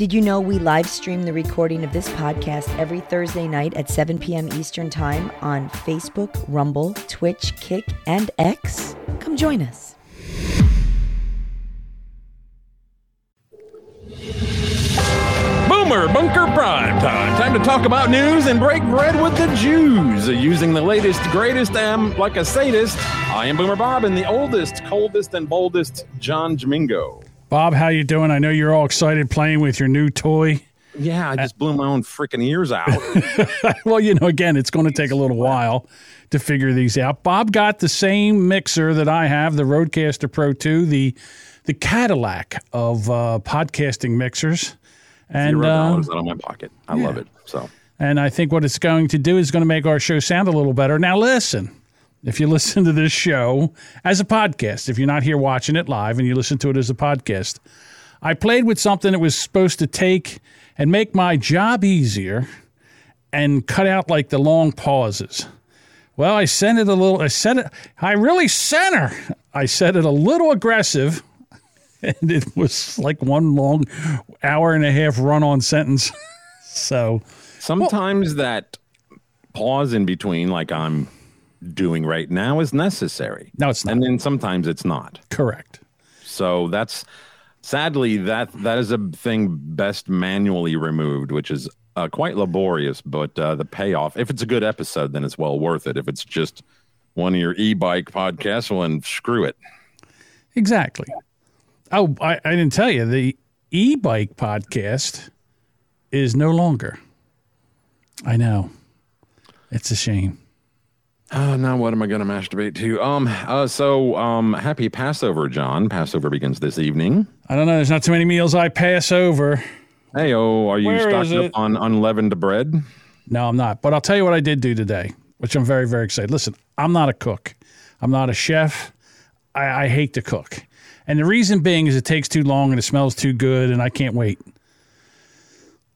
Did you know we live stream the recording of this podcast every Thursday night at 7 p.m. Eastern Time on Facebook, Rumble, Twitch, Kick, and X? Come join us. Boomer Bunker Prime Time. Time to talk about news and break bread with the Jews. Using the latest, greatest, am like a sadist. I am Boomer Bob and the oldest, coldest, and boldest John Jamingo. Bob, how you doing? I know you're all excited playing with your new toy. Yeah, I just blew my own freaking ears out. well, you know, again, it's going to take a little while to figure these out. Bob got the same mixer that I have, the Rodecaster Pro 2, the the Cadillac of uh, podcasting mixers. And Zero uh, dollars out of my pocket. I love it. So and I think what it's going to do is going to make our show sound a little better. Now, listen, if you listen to this show as a podcast, if you're not here watching it live and you listen to it as a podcast, I played with something that was supposed to take and make my job easier and cut out like the long pauses. Well, I sent it a little, I said it, I really sent her. I said it a little aggressive, and it was like one long hour and a half run on sentence. so, sometimes that pause in between, like I'm doing right now, is necessary. No, it's not. And then sometimes it's not. correct. So that's sadly that that is a thing best manually removed, which is uh, quite laborious. But uh, the payoff, if it's a good episode, then it's well worth it. If it's just one of your e-bike podcasts, well, then screw it. Exactly. Oh, I, I didn't tell you the e bike podcast is no longer. I know. It's a shame. Oh, now what am I going to masturbate to? Um, uh, so um, happy Passover, John. Passover begins this evening. I don't know. There's not too many meals I pass over. Hey, oh, are you Where stocking up on unleavened bread? No, I'm not. But I'll tell you what I did do today, which I'm very, very excited. Listen, I'm not a cook. I'm not a chef. I, I hate to cook. And the reason being is it takes too long and it smells too good and I can't wait.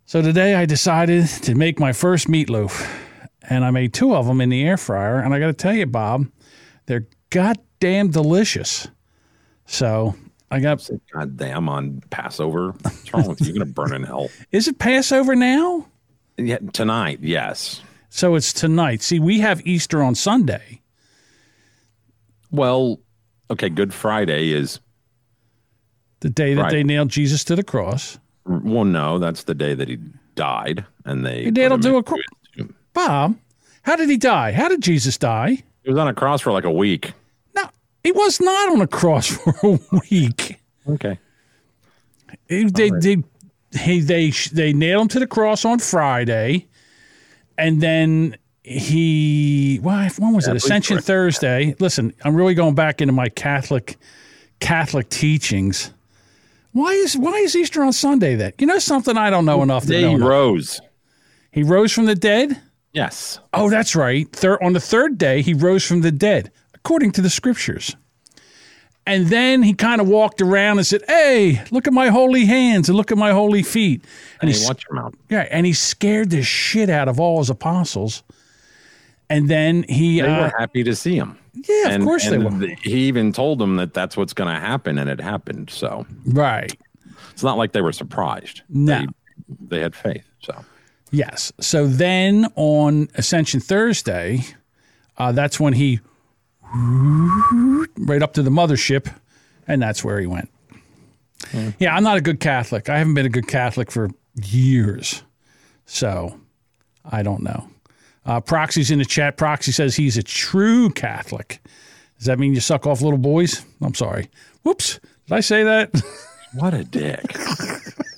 So today I decided to make my first meatloaf. And I made two of them in the air fryer. And I got to tell you, Bob, they're goddamn delicious. So I got, God damn on Passover. What's wrong with you? You're going to burn in hell. is it Passover now? Yeah, tonight, yes. So it's tonight. See, we have Easter on Sunday. Well, okay, Good Friday is the day that Right. they nailed Jesus to the cross. well, no, that's the day that he died, and they. Nailed him to a into cro- it. Bob, how did he die? How did Jesus die? He was on a cross for like a week. No, he was not on a cross for a week. Okay. He- they, they, he, they, they nailed him to the cross on Friday, and then he. Well, when was it? Ascension. Thursday. Listen, I'm really going back into my Catholic Catholic teachings. Why is why is Easter on Sunday? Then you know something I don't know enough to Day know. he enough. rose. He rose from the dead. Yes. Oh, that's right. Thir- on the third day, he rose from the dead, according to the scriptures. And then he kind of walked around and said, Hey, look at my holy hands and look at my holy feet. And Hey, he, watch your mouth. yeah, and he scared the shit out of all his apostles. And then he, They uh, were happy to see him. yeah, of and, course they were. He even told them that that's what's going to happen, and it happened. So Right. it's not like they were surprised. No. They, they had faith. So Yes. So then on Ascension Thursday, uh, that's when he right up to the mothership, and that's where he went. Yeah, I'm not a good Catholic. I haven't been a good Catholic for years, so I don't know. Uh, Proxy's in the chat. Proxy says he's a true Catholic. Does that mean you suck off little boys? I'm sorry. Whoops. Did I say that? what a dick.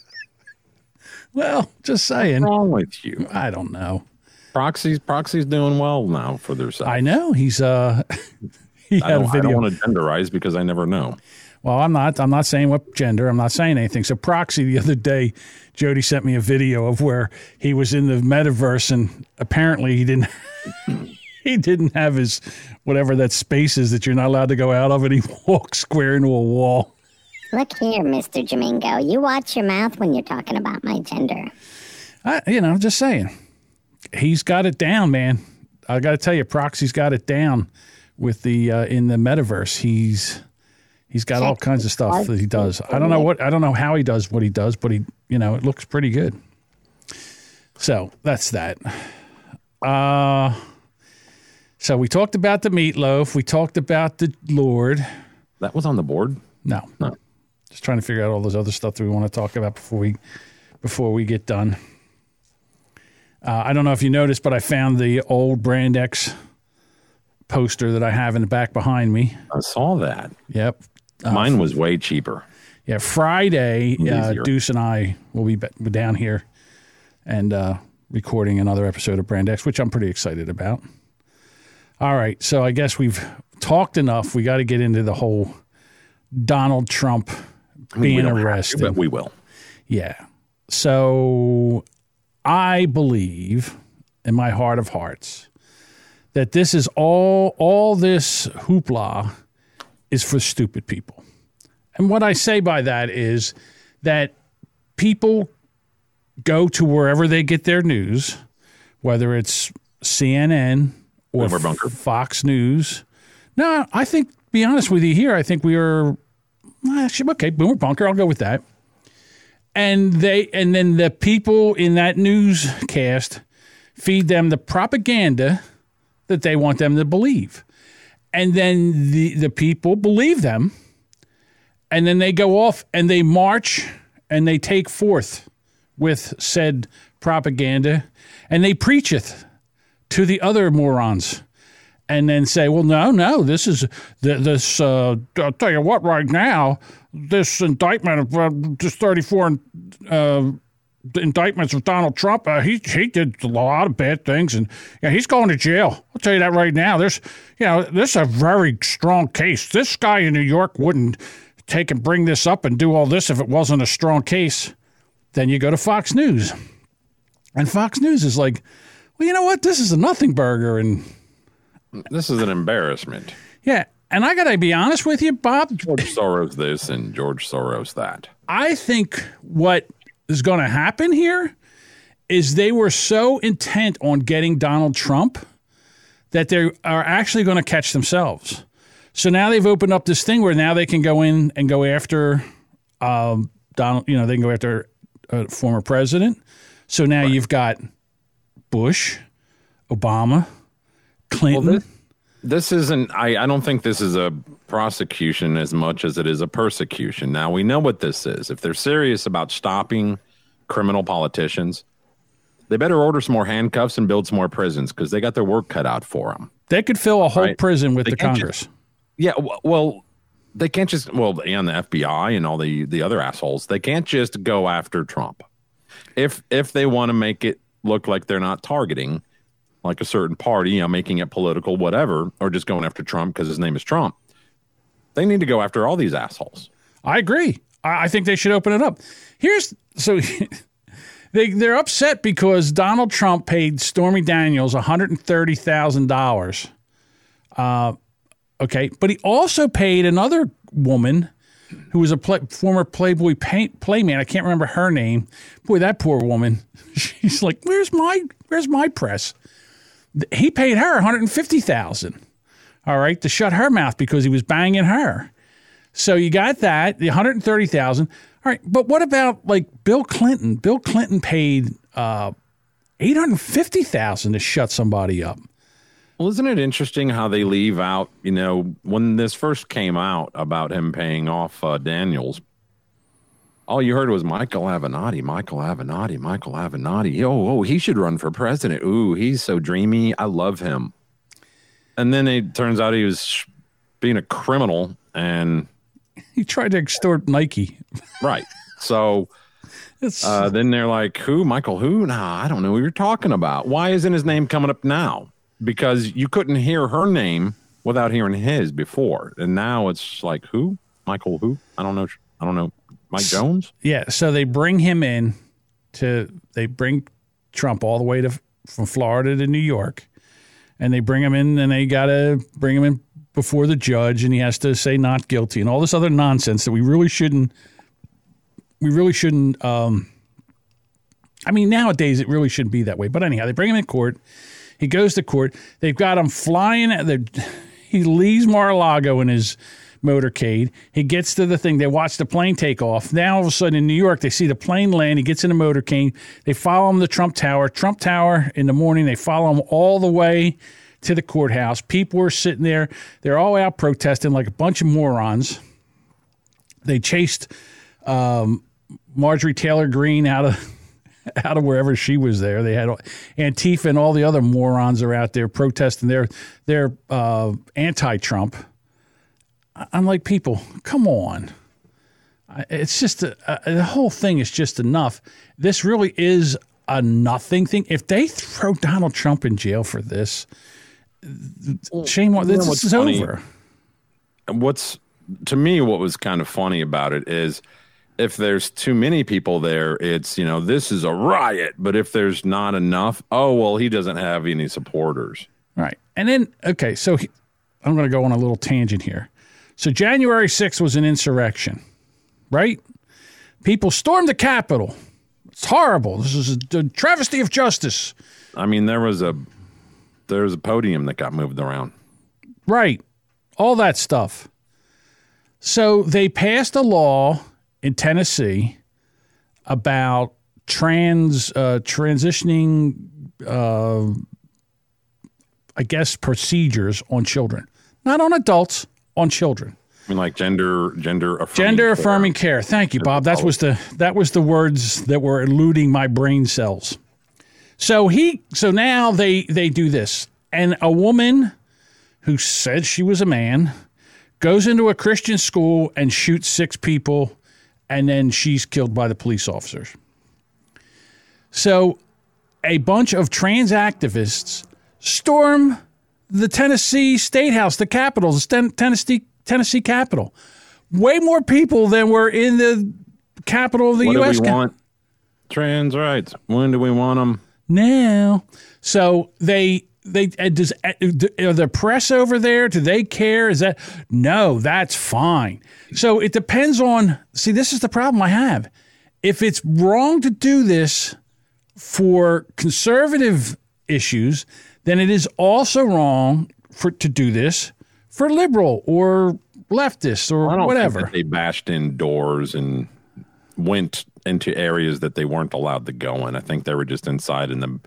well, just saying. What's wrong with you? I don't know. Proxy's Proxy's doing well now for their side. I know he's uh he I had a don't, I video. don't want to genderize because I never know. Well, I'm not. I'm not saying what gender. I'm not saying anything. So, Proxy, the other day, Jody sent me a video of where he was in the metaverse, and apparently he didn't. he didn't have his whatever that space is that you're not allowed to go out of, and he walked square into a wall. Look here, Mr. Jamingo. You watch your mouth when you're talking about my gender. I, you know, I'm just saying, he's got it down, man. I got to tell you, Proxy's got it down with the uh, in the metaverse. He's He's got all kinds of stuff that he does. I don't know what I don't know how he does what he does, but he you know it looks pretty good. So that's that. Uh so we talked about the meatloaf. We talked about the Lord. That was on the board. No, No. Just trying to figure out all those other stuff that we want to talk about before we before we get done. Uh, I don't know if you noticed, but I found the old Brand X poster that I have in the back behind me. I saw that. Yep. Mine was way cheaper. Yeah, Friday, uh, Deuce and I will be down here and uh, recording another episode of Brand X, which I'm pretty excited about. All right, so I guess we've talked enough. We got to get into the whole Donald Trump I mean, being don't to, arrested. but we will. Yeah. So I believe in my heart of hearts that this is all all this hoopla is for stupid people. And what I say by that is that people go to wherever they get their news, whether it's CNN or Fox News. No, I think, be honest with you here, I think we are okay. Boomer Bunker, I'll go with that and they and then the people in that newscast feed them the propaganda that they want them to believe and then the the people believe them and then they go off and they march and they take forth with said propaganda and they preacheth to the other morons and then say, well, no, no, this is th- this. Uh, I'll tell you what, right now, this indictment of uh, just 34 uh, indictments of Donald Trump, uh, he he did a lot of bad things, and yeah, he's going to jail. I'll tell you that right now. There's, you know, this is a very strong case. This guy in New York wouldn't take and bring this up and do all this if it wasn't a strong case. Then you go to Fox News, and Fox News is like, well, you know what? This is a nothing burger, and This is an embarrassment. Yeah, and I got to be honest with you, Bob. George Soros this and George Soros that. I think what is going to happen here is they were so intent on getting Donald Trump that they are actually going to catch themselves. So now they've opened up this thing where now they can go in and go after um, Donald. You know, they can go after a former president. So now you've got Bush, Obama, Clinton. this, this isn't. I, I don't think this is a prosecution as much as it is a persecution. Now we know what this is. If they're serious about stopping criminal politicians, they better order some more handcuffs and build some more prisons because they got their work cut out for them. they could fill a whole Right. prison with They the Congress. Yeah, well, they can't just well, and the FBI and all the the other assholes, they can't just go after Trump. If if they want to make it look like they're not targeting like a certain party, you know, making it political, whatever, or just going after Trump because his name is Trump, they need to go after all these assholes. I agree. I, I think they should open it up. Here's so they they're upset because Donald Trump paid Stormy Daniels one hundred and thirty thousand dollars. Uh, okay, but he also paid another woman who was a play, former Playboy pay, playman. I can't remember her name. Boy, that poor woman. She's like, "Where's my Where's my press?" He paid her one hundred and fifty thousand. All right, to shut her mouth because he was banging her. So you got that, the 130,000. All right, but what about like Bill Clinton? Bill Clinton paid uh 850,000 to shut somebody up. Well, isn't it interesting how they leave out, you know, when this first came out about him paying off uh, Daniels, all you heard was Michael Avenatti, Michael Avenatti, Michael Avenatti. Oh, oh, he should run for president. Ooh, he's so dreamy. I love him. And then it turns out he was being a criminal and He tried to extort Nike. right. So uh, then they're like, who? Michael who? Nah, I don't know who you're talking about. Why isn't his name coming up now? Because you couldn't hear her name without hearing his before. And now it's like, who? Michael who? I don't know. I don't know. Mike Jones? yeah, so they bring him in to they bring Trump all the way to from Florida to New York. And they bring him in and they got to bring him in before the judge and he has to say not guilty and all this other nonsense that we really shouldn't we really shouldn't um I mean nowadays it really shouldn't be that way. But anyhow, they bring him in court. He goes to court. They've got him flying at the he leaves Mar-a-Lago in his motorcade. He gets to the thing. They watch the plane take off. Now all of a sudden in New York, they see the plane land. He gets in the motorcade. They follow him to Trump Tower. Trump Tower in the morning. They follow him all the way to the courthouse. People are sitting there. They're all out protesting like a bunch of morons. They chased um, Marjorie Taylor Greene out of out of wherever she was there. They had Antifa and all the other morons are out there protesting their their uh, anti-Trump. I'm like, people, come on. It's just a, a, the whole thing is just enough. This really is a nothing thing. If they throw Donald Trump in jail for this, shame on this, this is funny, over. What's to me what was kind of funny about it is if there's too many people there, it's, you know, this is a riot. But if there's not enough, oh, well, he doesn't have any supporters. Right. And then, okay, so he, I'm going to go on a little tangent here. So January 6th was an insurrection, right? People stormed the Capitol. It's horrible. This is a, travesty of justice. I mean, there was a there was a podium that got moved around. Right. All that stuff. So they passed a law in Tennessee about trans uh, transitioning, uh, I guess, procedures on children, not on adults, on children. I mean, like gender gender affirming gender care. affirming care. Thank you, Bob. That was the that was the words that were eluding my brain cells. So he so now they they do this, and a woman who said she was a man goes into a Christian school and shoots six people and then she's killed by the police officers. So a bunch of trans activists storm the Tennessee State House, the Capitol, the Tennessee Tennessee Capitol. Way more people than were in the capital of the what U.S. Do we want trans rights. When do we want them? Now. So they they uh, does uh, are the press over there? Do they care? Is that no? That's fine. So it depends on. See, this is the problem I have. If it's wrong to do this for conservative issues, then it is also wrong for to do this for liberal or leftist or well, whatever. they bashed in doors and went into areas that they weren't allowed to go in. I think they were just inside in the,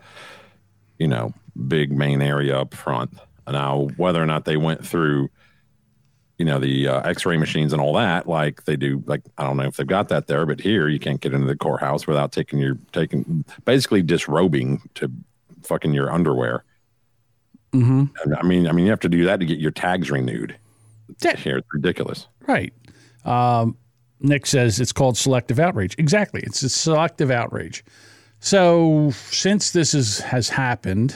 you know, big main area up front. Now, whether or not they went through, you know, the uh, X-ray machines and all that, like they do, like I don't know if they've got that there, but here you can't get into the courthouse without taking your taking basically disrobing to fucking your underwear. Mm-hmm. I mean, I mean, you have to do that to get your tags renewed. Yeah. Here, it's ridiculous. Right. Um, Nick says it's called selective outrage. Exactly, it's a selective outrage. So since this is has happened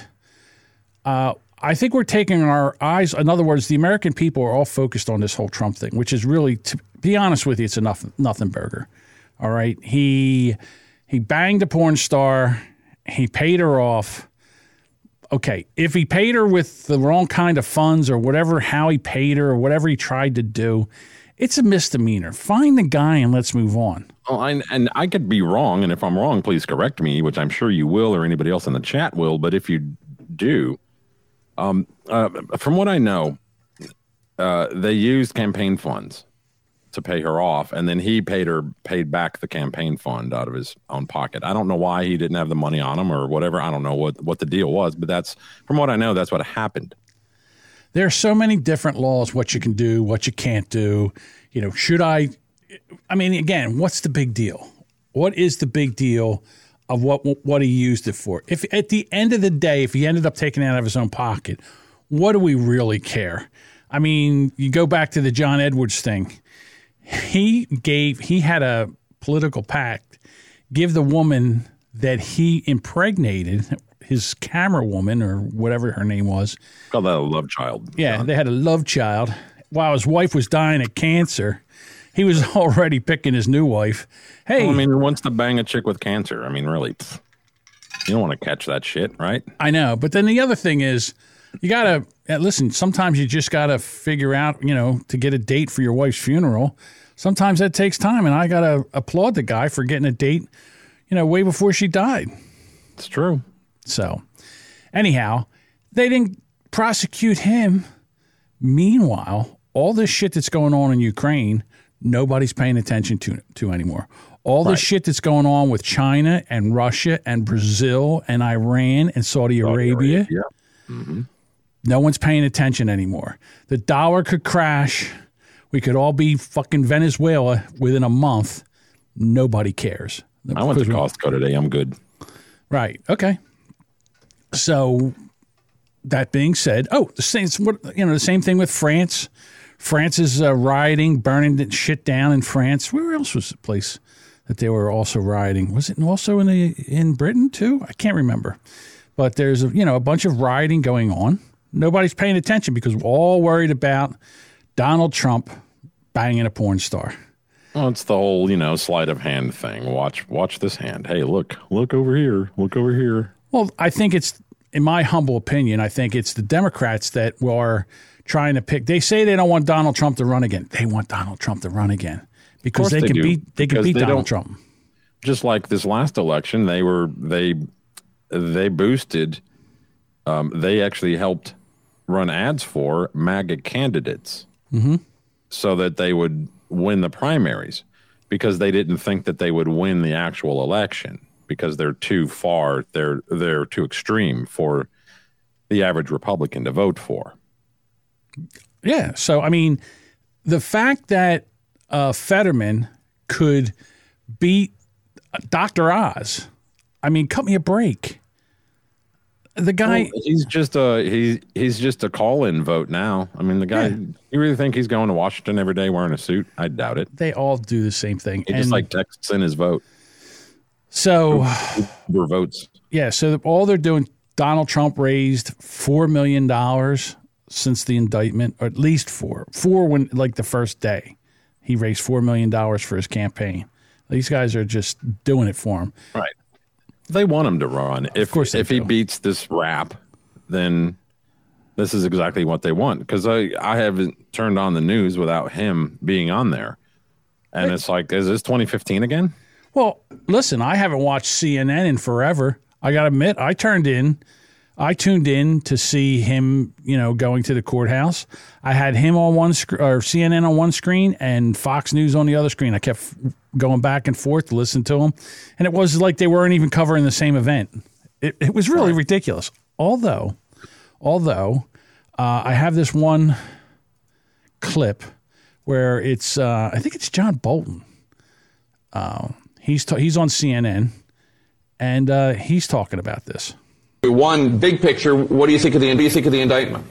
uh, I think we're taking our eyes. In other words, the American people are all focused on this whole Trump thing, which is really, to be honest with you, it's a nothing, nothing burger. All right, he he banged a porn star. He paid her off. Okay, if he paid her with the wrong kind of funds or whatever, how he paid her or whatever he tried to do, it's a misdemeanor. Find the guy and let's move on. Oh, I, and I could be wrong, and if I'm wrong, please correct me, which I'm sure you will, or anybody else in the chat will. But if you do, um, uh, from what I know, uh, they used campaign funds to pay her off, and then he paid her paid back the campaign fund out of his own pocket. I don't know why he didn't have the money on him or whatever. I don't know what what the deal was, but that's from what I know, that's what happened. There are so many different laws what you can do, what you can't do. You know, should I? I mean, again, what's the big deal? What is the big deal? of what what he used it for. If at the end of the day, if he ended up taking it out of his own pocket, what do we really care? I mean, you go back to the John Edwards thing. He gave he had a political pact give the woman that he impregnated his camera woman or whatever her name was. Call that a love child. Yeah, John. they had a love child while his wife was dying of cancer he was already picking his new wife. Hey, well, I mean, he wants to bang a chick with cancer. I mean, really, pff, you don't want to catch that shit, right? I know, but then the other thing is, you gotta listen. Sometimes you just gotta figure out, you know, to get a date for your wife's funeral. Sometimes that takes time, and I gotta applaud the guy for getting a date, you know, way before she died. It's true. So, anyhow, they didn't prosecute him. Meanwhile, all this shit that's going on in Ukraine, nobody's paying attention to to anymore. All this Right. shit that's going on with China and Russia and Brazil and Iran and Saudi, Arabia, Yeah. No one's paying attention anymore. The dollar could crash. We could all be fucking Venezuela within a month. Nobody cares. I went to Costco today. I'm good. Right. Okay. So that being said, oh, the same. What you know, the same thing with France. France is uh, rioting, burning the shit down in France. Where else was the place that they were also rioting? Was it also in the in Britain too? I can't remember. But there's a, you know a bunch of rioting going on. Nobody's paying attention because we're all worried about Donald Trump banging a porn star. Well, it's the whole, you know, sleight of hand thing. Watch, watch this hand. Hey, look, look over here. Look over here. Well, I think it's, in my humble opinion, I think it's the Democrats that are trying to pick. They say they don't want Donald Trump to run again. They want Donald Trump to run again because they, they can do, beat they can beat they Donald Trump. Just like this last election, they were they they boosted. Um, they actually helped run ads for MAGA candidates, so that they would win the primaries, because they didn't think that they would win the actual election because they're too far. They're they're too extreme for the average Republican to vote for. Yeah. So I mean, the fact that uh, Fetterman could beat Dr. Oz, I mean, cut me a break. The guy, Well, he's just a he he's just a call-in vote now. I mean, the guy. Yeah. You really think he's going to Washington every day wearing a suit? I doubt it. they all do the same thing. He just like texts in his vote so. votes. Yeah, so all they're doing, Donald Trump raised four million dollars since the indictment, or at least four, four when like the first day, he raised four million dollars for his campaign. These guys are just doing it for him. Right. They want him to run. If course they if he beats this rap, then this is exactly what they want. Because I I haven't turned on the news without him being on there, and it's like, is this 2015 again? Well, listen, I haven't watched CNN in forever. I got to admit, I turned in, I tuned in to see him, you know, going to the courthouse. I had him on one sc- or CNN on one screen and Fox News on the other screen. I kept going back and forth to listen to them. and it was like they weren't even covering the same event. It, it was really ridiculous. Although, although uh, I have this one clip where it's, uh, I think it's John Bolton. He's ta- he's on CNN, and uh, he's talking about this. One big picture. What do you think of the? Do you think of the indictment?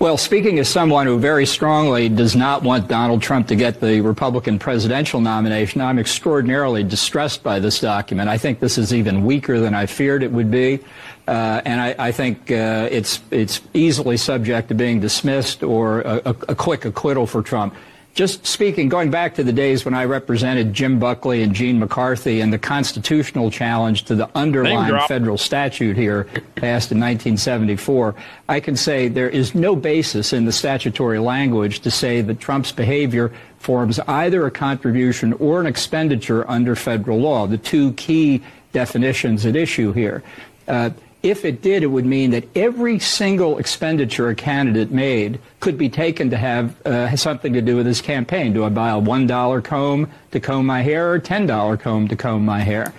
Well, speaking as someone who very strongly does not want Donald Trump to get the Republican presidential nomination, I'm extraordinarily distressed by this document. I think this is even weaker than I feared it would be, uh, and I, I think uh, it's it's easily subject to being dismissed or a, a, a quick acquittal for Trump. Just speaking, going back to the days when I represented Jim Buckley and Gene McCarthy and the constitutional challenge to the underlying federal statute here passed in 1974, I can say there is no basis in the statutory language to say that Trump's behavior forms either a contribution or an expenditure under federal law, the two key definitions at issue here. Uh, if it did, it would mean that every single expenditure a candidate made could be taken to have uh, something to do with his campaign. Do I buy a $1 comb to comb my hair or a $10 comb to comb my hair?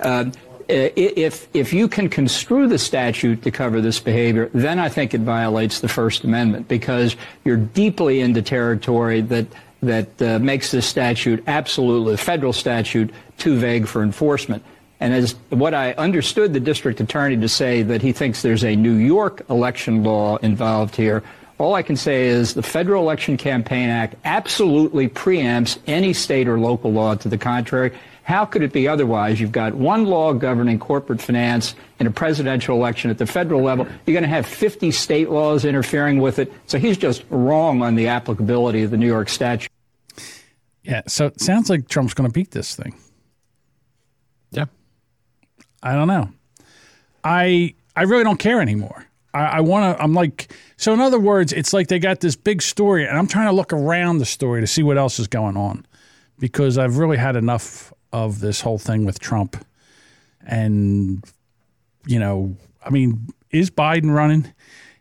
Uh, if if you can construe the statute to cover this behavior, then I think it violates the First Amendment because you're deeply into territory that that uh, makes this statute absolutely the federal statute too vague for enforcement. And as what I understood the district attorney to say that he thinks there's a New York election law involved here. All I can say is the Federal Election Campaign Act absolutely preempts any state or local law to the contrary. How could it be otherwise? You've got one law governing corporate finance in a presidential election at the federal level. You're going to have 50 state laws interfering with it. So he's just wrong on the applicability of the New York statute. Yeah, so it sounds like Trump's going to beat this thing. I don't know. I I really don't care anymore. I, I want to. I'm like so. In other words, it's like they got this big story, and I'm trying to look around the story to see what else is going on, because I've really had enough of this whole thing with Trump, and you know, I mean, is Biden running?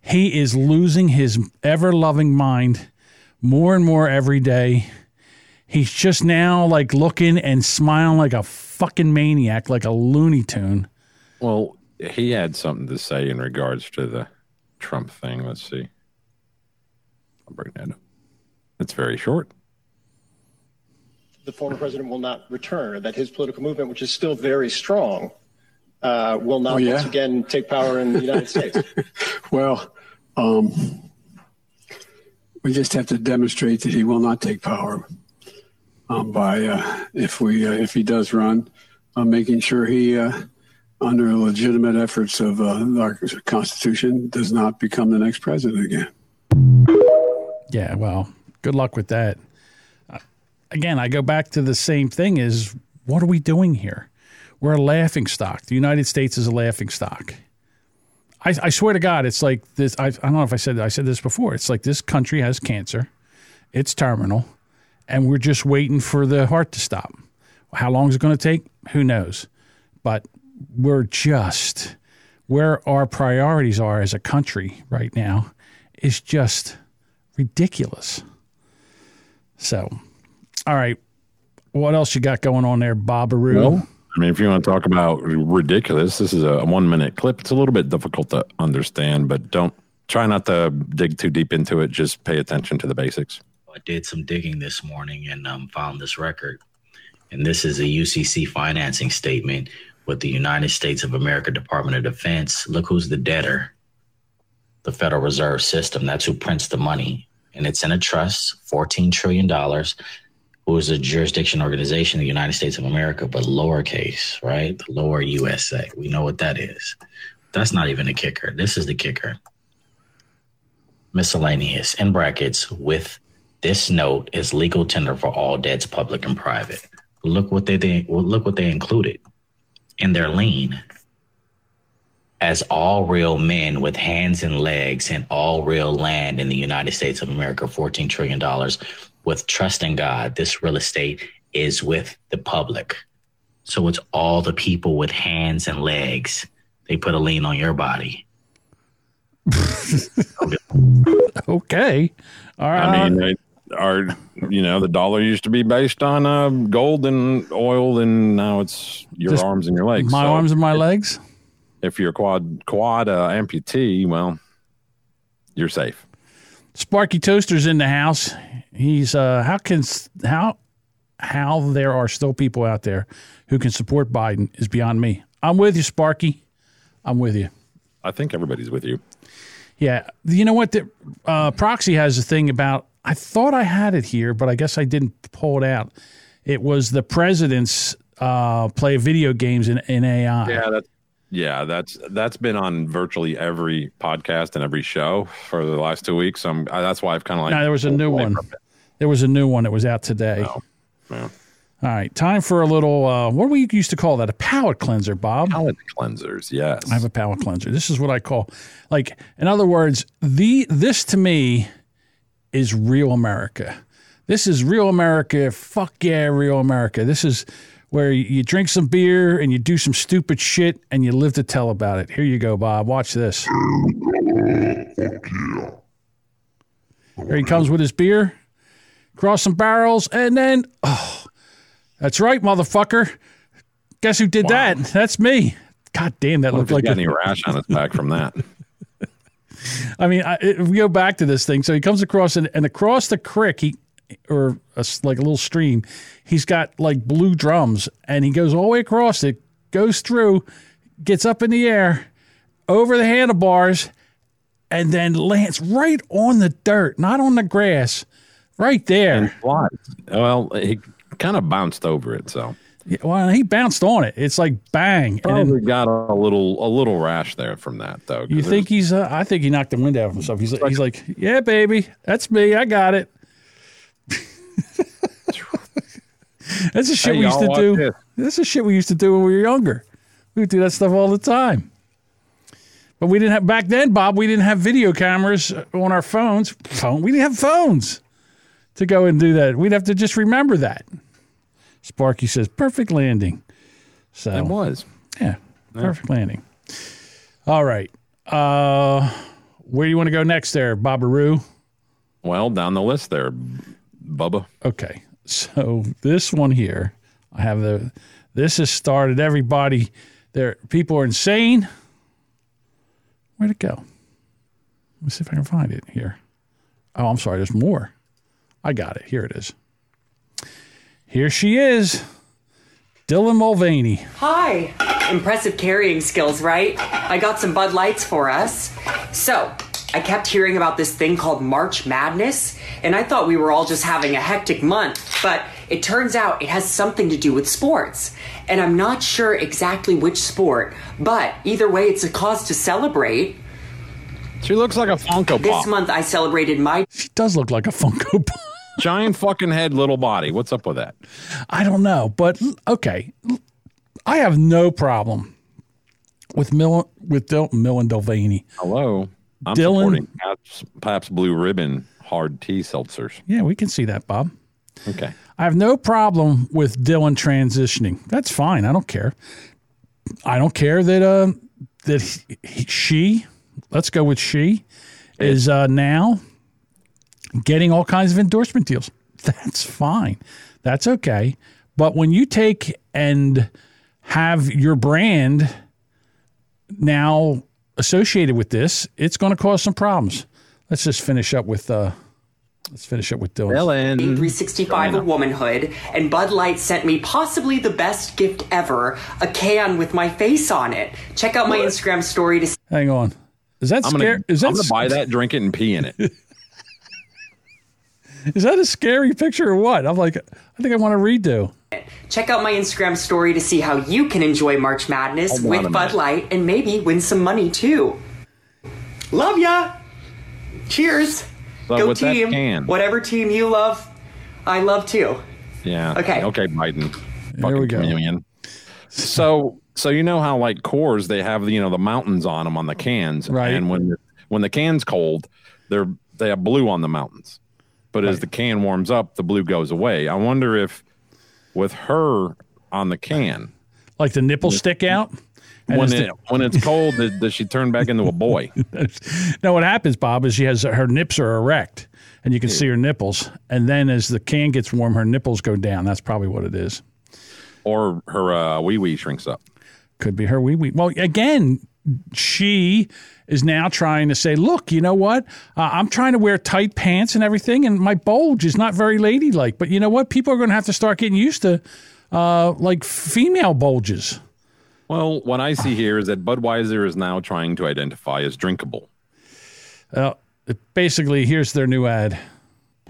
He is losing his ever loving mind more and more every day. He's just now like looking and smiling like a fucking maniac, like a Looney Tune. Well, he had something to say in regards to the Trump thing. Let's see. I'll bring that up. It's very short. the former president will not return, that his political movement, which is still very strong, uh, will not Oh, yeah? once again take power in the United States. Well, um, we just have to demonstrate that he will not take power um, by uh, if we uh, if he does run, uh, making sure he, uh, under legitimate efforts of uh, our Constitution, does not become the next president again. Yeah, well, good luck with that. Again, I go back to the same thing is what are we doing here? We're a laughing stock. The United States is a laughing stock. I, I swear to God, it's like this. I, I don't know if I said I said this before. It's like this country has cancer, it's terminal, and we're just waiting for the heart to stop. How long is it going to take? Who knows? But we're just where our priorities are as a country right now is just ridiculous. So, all right, what else you got going on there, Bobaroo? Well, I mean, if you want to talk about ridiculous, this is a one minute clip. It's a little bit difficult to understand, but don't try not to dig too deep into it. Just pay attention to the basics. I did some digging this morning and um, found this record. And this is a UCC financing statement with the United States of America Department of Defense. Look who's the debtor the Federal Reserve System. That's who prints the money. And it's in a trust, $14 trillion, who is a jurisdiction organization the United States of America, but lowercase, right? The lower USA. We know what that is. That's not even a kicker. This is the kicker. Miscellaneous in brackets with this note is legal tender for all debts, public and private. Look what they, they well, look what they included in their lien. As all real men with hands and legs and all real land in the United States of America, $14 trillion, with trust in God, this real estate is with the public. So it's all the people with hands and legs. They put a lien on your body. Okay, all right. I mean, are you know the dollar used to be based on uh, gold and oil, and now it's your Just arms and your legs. my So arms and my legs. If you're quad quad uh, amputee, well, you're safe. Sparky Toaster's in the house. He's uh, how can how how there are still people out there who can support Biden is beyond me. I'm with you, Sparky. I'm with you. I think everybody's with you. Yeah, you know what? The, uh, Proxy has a thing about. I thought I had it here, but I guess I didn't pull it out. It was the presidents uh, play video games in, in AI. Yeah, that's yeah, that's that's been on virtually every podcast and every show for the last two weeks. So I'm, I, that's why I've kind of like. no, there was a new one. There was a new one that was out today. Oh, yeah. All right, time for a little. Uh, what do we used to call that? A palate cleanser, Bob. Palate cleansers, yes. I have a palate cleanser. This is what I call, like, in other words, the this to me is real America. This is real America. Fuck yeah, real America. This is where you drink some beer and you do some stupid shit and you live to tell about it. Here you go, Bob. Watch this. Here he comes with his beer, cross some barrels, and then, oh, that's right, motherfucker. Guess who did that? That's me. God damn, that What looked like got a- any rash on his back from that? I mean, I, if we go back to this thing, so he comes across and, and across the creek, he or a like a little stream, he's got like blue drums, and he goes all the way across it, goes through, gets up in the air, over the handlebars, and then lands right on the dirt, not on the grass, right there. Why? Well, he kind of bounced over it, so Yeah, well, he bounced on it. It's like bang, and probably then got a little a little rash there from that, though. you think he's? Uh, I think he knocked the wind out of himself. He's like, he's like, yeah, baby, that's me. I got it. That's the shit Hey, we used to do. this. That's the shit we used to do when we were younger. We would do that stuff all the time. But we didn't have back then, Bob. We didn't have video cameras on our phones. Phone. We didn't have phones to go and do that. We'd have to just remember that. Sparky says, "Perfect landing." So it was. yeah, perfect landing. All right. Uh, where do you want to go next there, Bobaroo? Well, down the list there, Bubba. Okay. So this one here, I have the this has started everybody there people are insane. Where'd it go? Let me see if I can find it here. Oh, I'm sorry, there's more. I got it. Here it is. Here she is. Dylan Mulvaney. Hi. Impressive carrying skills, right? I got some Bud Lights for us. So, I kept hearing about this thing called March Madness, and I thought we were all just having a hectic month, but it turns out it has something to do with sports. And I'm not sure exactly which sport, but either way, it's a cause to celebrate. She looks like a Funko Pop. This month, I celebrated my. She does look like a Funko Pop. Giant fucking head, little body. What's up with that? I don't know, but okay. I have no problem with Mill with Dil- Millen Delvaney. Hello. I'm Dylan- supporting Pabst, Pabst Blue Ribbon hard tea seltzers. Yeah, we can see that, Bob. Okay. I have no problem with Dylan transitioning. That's fine. I don't care. I don't care that uh, that he, he- she, let's go with she, is uh, now getting all kinds of endorsement deals. That's fine. That's okay. But when you take and have your brand now associated with this, it's going to cause some problems. Let's just finish up with uh, let's finish up with Dylan. Dylan. 365 of womanhood, and Bud Light sent me possibly the best gift ever a can with my face on it. Check out my Instagram story to see. Hang on. Is that I'm scary? gonna, Is that I'm gonna buy that, drink it, and pee in it. Is that a scary picture or what? I'm like, I think I want to redo. Check out my Instagram story to see how you can enjoy March Madness Hold on with minute. Bud Light and maybe win some money too. Love ya! Cheers! So Go team! Whatever team you love, I love too. Yeah. Okay. Okay, Biden. There we Fucking go. chameleon. So, so you know how like Coors they have you know the mountains on them on the cans, Right. And when when the can's cold, they're they have blue on the mountains, but as the can warms up, the blue goes away. I wonder if with her on the can, Like the nipple stick out. And when it's it when it's cold, does, she turn back into a boy? the- no, what happens, Bob, is she has her nips are erect, and you can see her nipples. And then as the can gets warm, her nipples go down. That's probably what it is. or her uh, wee wee shrinks up. Could be her wee wee. Well, again, she is now trying to say, look, you know what? Uh, I'm trying to wear tight pants and everything, and my bulge is not very ladylike. But you know what? People are going to have to start getting used to uh, like female bulges. Well, what I see here is that Budweiser is now trying to identify as drinkable. Uh, basically, here's their new ad.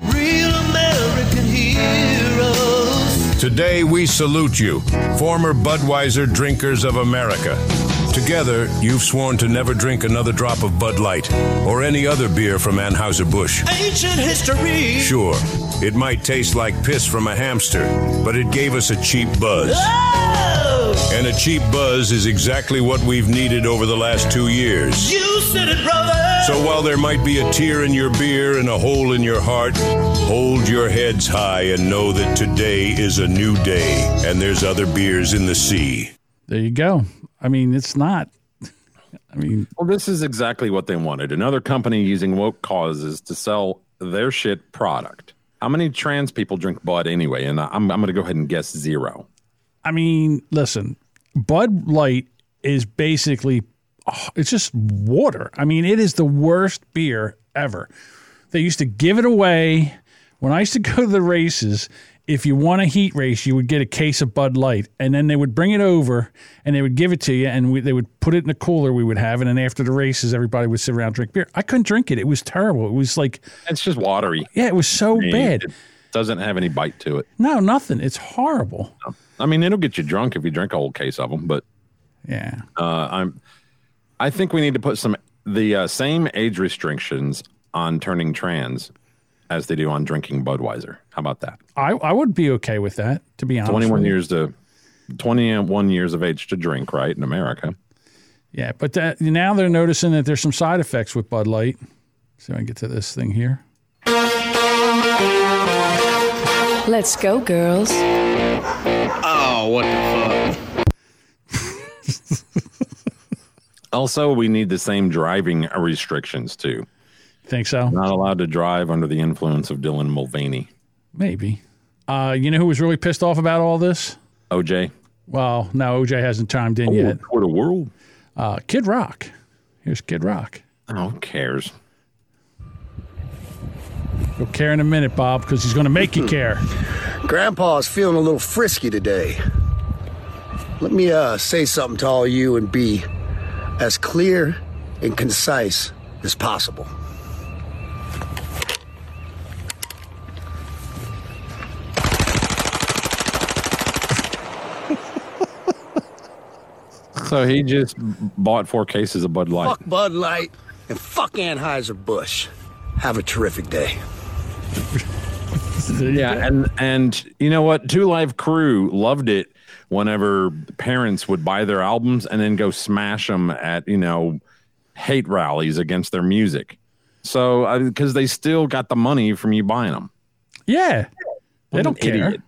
Real American heroes. Today we salute you, former Budweiser drinkers of America. Together, you've sworn to never drink another drop of Bud Light or any other beer from Anheuser-Busch. Ancient history. Sure, it might taste like piss from a hamster, but it gave us a cheap buzz. Oh! And a cheap buzz is exactly what we've needed over the last two years. You said it, brother. So while there might be a tear in your beer and a hole in your heart, hold your heads high and know that today is a new day and there's other beers in the sea. There you go. I mean, it's not. I mean, Well, this is exactly what they wanted. Another company using woke causes to sell their shit product. How many trans people drink Bud anyway? And I'm, I'm going to go ahead and guess zero. I mean, listen, Bud Light is basically oh, it's just water. I mean, it is the worst beer ever. They used to give it away when I used to go to the races. If you won a heat race, you would get a case of Bud Light, and then they would bring it over and they would give it to you, and we, they would put it in a cooler we would have, and then after the races, everybody would sit around and drink beer. I couldn't drink it; it was terrible. It was like, It's just watery. yeah, it was so bad. It doesn't have any bite to it. No, nothing. It's horrible. I mean, it'll get you drunk if you drink a whole case of them, but Yeah. uh, I'm. I think we need to put some the uh, same age restrictions on turning trans as they do on drinking Budweiser. How about that? I, I would be okay with that, to be honest. 21 with you. years to 21 years of age to drink, right? In America. Yeah, but that, now they're noticing that there's some side effects with Bud Light. So I can get to this thing here. Let's go, girls. Oh, what the fuck? Also, we need the same driving restrictions too. Think so? Not allowed to drive under the influence of Dylan Mulvaney. Maybe. Uh, you know who was really pissed off about all this? OJ. Well, no, OJ hasn't chimed in yet. For the world. Uh, Kid Rock. Here's Kid Rock. Oh, who cares? You'll care in a minute, Bob, because he's going to make you care. Grandpa's feeling a little frisky today. Let me uh, say something to all you and be as clear and concise as possible. So he just bought four cases of Bud Light. Fuck Bud Light and fuck Anheuser-Busch. Have a terrific day. yeah, and and you know what? Two Live Crew loved it whenever parents would buy their albums and then go smash them at you know hate rallies against their music. So uh, because they still got the money from you buying them. Yeah, they don't care. idiot.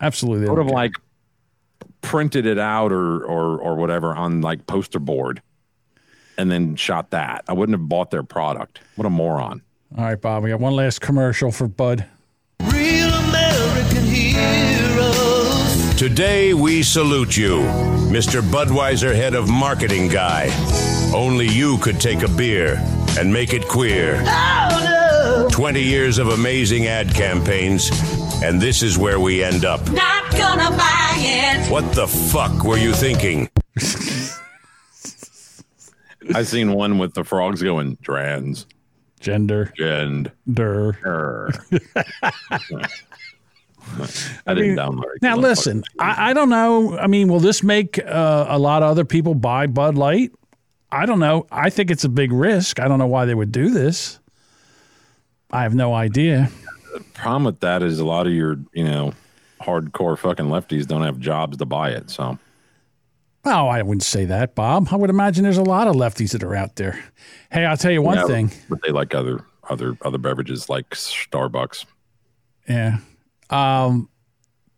Absolutely, they Would don't have care. like printed it out or or or whatever on like poster board, and then shot that. I wouldn't have bought their product. What a moron! All right, Bob. We got one last commercial for Bud. Real American heroes. Today we salute you, Mr. Budweiser head of marketing guy. Only you could take a beer and make it queer. Oh 20 years of amazing ad campaigns, and this is where we end up. not gonna buy it. What the fuck were you thinking? I seen one with the frogs going trans, gender, gend, der. I didn't download it. Now, listen, I, I don't know. I mean, will this make uh, a lot of other people buy Bud Light? I don't know. I think it's a big risk. I don't know why they would do this. I have no idea. Problem with that is a lot of your, you know, hardcore fucking lefties don't have jobs to buy it. So Oh, I wouldn't say that, Bob. I would imagine there's a lot of lefties that are out there. Hey, I'll tell you one Yeah, thing. but they like other other other beverages like Starbucks. Yeah. Um,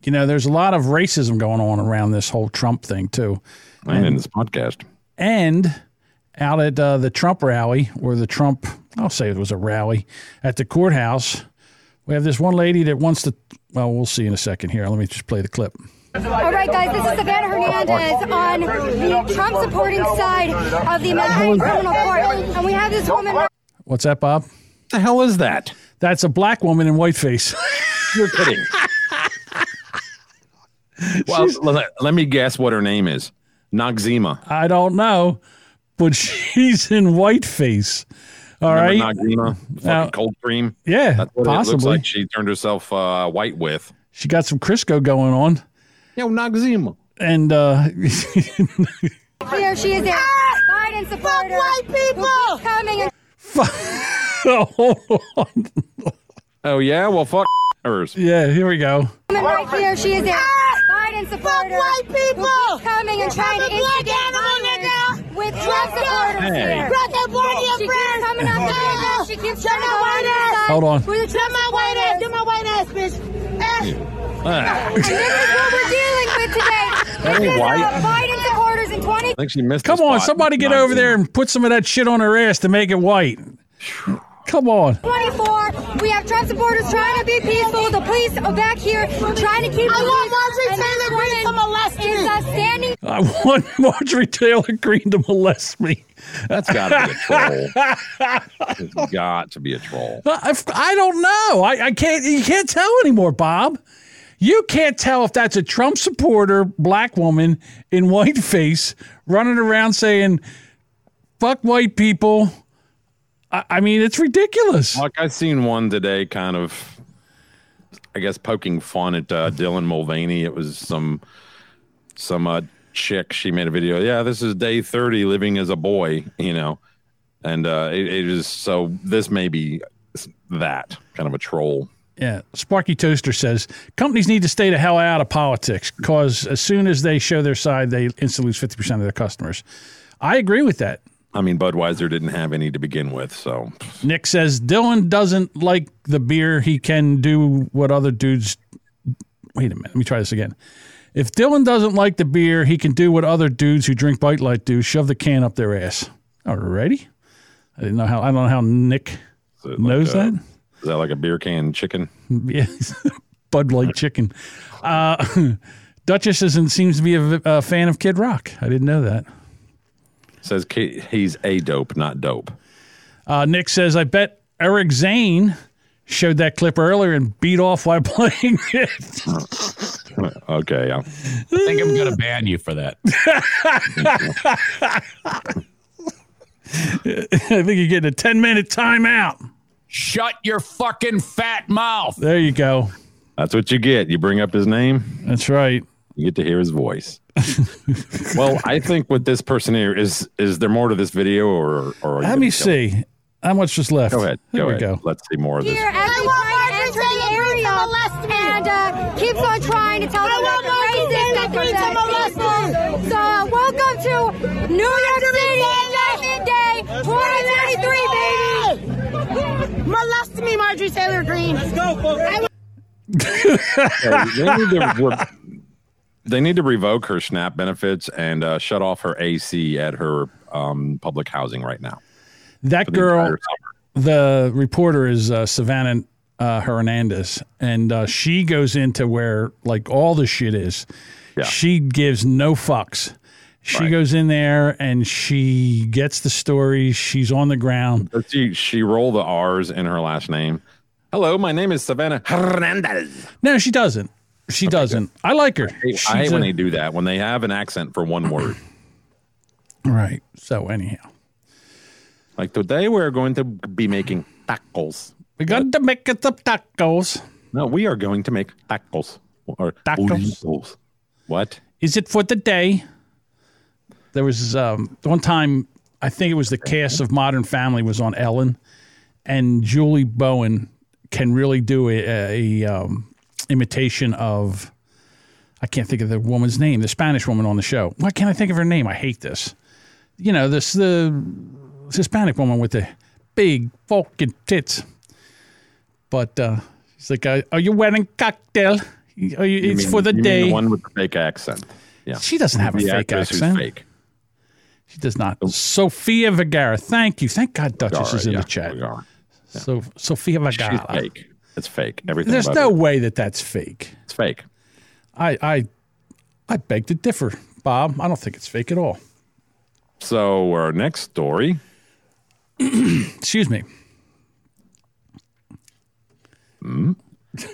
you know, there's a lot of racism going on around this whole Trump thing too. And in this podcast, And out at uh, the Trump rally, or the Trump, I'll say it was a rally at the courthouse, we have this one lady that wants to. Well, we'll see in a second here. Let me just play the clip. All right, guys, this is Savannah Hernandez on the Trump supporting side of the American Criminal Court. And we have this woman. What's that, Bob? The hell is that? That's a black woman in whiteface. You're kidding. well, let, let me guess what her name is. Noxzema. I don't know, but she's in whiteface. All right. Remember Noxzema? Fucking Now- cold cream. Yeah, That's what it looks possibly. like she turned herself uh, white with. She got some Crisco going on. Yo, Noxzema. And uh, Here she is, a Biden supporter. white people! Coming and hold. Oh yeah, well fuck hers. Yeah, here we go. woman right here, she is a Biden supporter. white people! Coming and trying to instigate violence with Trump supporters Hey. here. She keeps coming up there. She keeps trying to go on this side. Hold on. We're the Trump my white ass. Do my white ass, bitch. Ah. And this is what we're dealing with today. That This ain't is white. Biden supporters in 20. I think she missed. Come on, spot. somebody get over there and put some of that shit on her ass to make it white. Come on. 24. We have Trump supporters trying to be peaceful. The police are back here trying to keep. I want Marjorie Taylor Greene to molest me. Is uh, standing. I want Marjorie Taylor Greene to molest me. That's got to be a troll. it's got to be a troll. I, I don't know. I, I can't. You can't tell anymore, Bob. You can't tell if that's a Trump supporter, black woman in white face, running around saying "fuck white people." I, I mean, it's ridiculous. Like I seen one today, kind of, I guess, poking fun at uh, Dylan Mulvaney. It was some some uh, chick. She made a video. Yeah, this is day thirty, living as a boy. You know, and uh, it, it is so. This may be that kind of a troll. Yeah, Sparky Toaster says companies need to stay the hell out of politics because as soon as they show their side, they instantly lose fifty percent of their customers. I agree with that. I mean, Budweiser didn't have any to begin with, so Nick says Dylan doesn't like the beer. He can do what other dudes. Wait a minute. Let me try this again. If Dylan doesn't like the beer, he can do what other dudes who drink Bite Light do: shove the can up their ass. Alrighty. I didn't know how. I don't know how Nick knows like, uh, that. Is that like a beer can chicken? Yes, Bud Light chicken. Uh, Duchess isn't, seems to be a, a fan of Kid Rock. I didn't know that. Says he's a dope, not dope. Uh, Nick says, I bet Eric Zane showed that clip earlier and beat off while playing it. okay, yeah. I think I'm going to ban you for that. I think you're getting a 10 minute timeout. Shut your fucking fat mouth. There you go. That's what you get. You bring up his name. That's right. You get to hear his voice. well, I think with this person here is is there more to this video or or Let me kill it? see. How much was left? Go ahead. There go we ahead. go. Let's see more of this. Here, actually trying to enter the area and uh, keeps on trying to tell them that they're racist, that they're bad people. So, uh, welcome to New York City, Election Day, 2023, baby. Molest me, Marjorie Taylor Greene. Let's go, folks. Yeah, they, need to re- they need to revoke her SNAP benefits and uh, shut off her AC at her um, public housing right now. That girl, the reporter is uh, Savannah uh, Hernandez, and uh, she goes into where like all the shit is. She gives no fucks. She goes in there and she gets the story. She's on the ground. Let's. She roll the R's in her last name. Hello, my name is Savannah Hernandez. No, she doesn't. She doesn't. I like her. I hate, I hate a- when they do that when they have an accent for one word. Right. So anyhow, like today we're going to be making tacos. we got to make it the tacos. No, we are going to make tacos or Tacos. burritos. What? Is it for the day? There was um, one time, I think it was the cast of Modern Family was on Ellen, and Julie Bowen can really do a, a um, imitation of. I can't think of the woman's name, the Spanish woman on the show. Why can't I think of her name? I hate this. You know, this the Hispanic woman with the big fucking tits. But uh, she's like, uh, "Are you wearing cocktail? Are you, it's mean- for the day." The one with the fake accent. Yeah. She doesn't have a The fake accent. Fake. She does not. Sofia Vergara. Thank you. Thank God Duchess Vergara, is in yeah, the chat. Vergara. So Sofia She's Vergara. fake. It's fake. Everything. There's no it. way that that's fake. It's fake. I I I beg to differ, Bob. I don't think it's fake at all. So our next story. Excuse me. Hmm?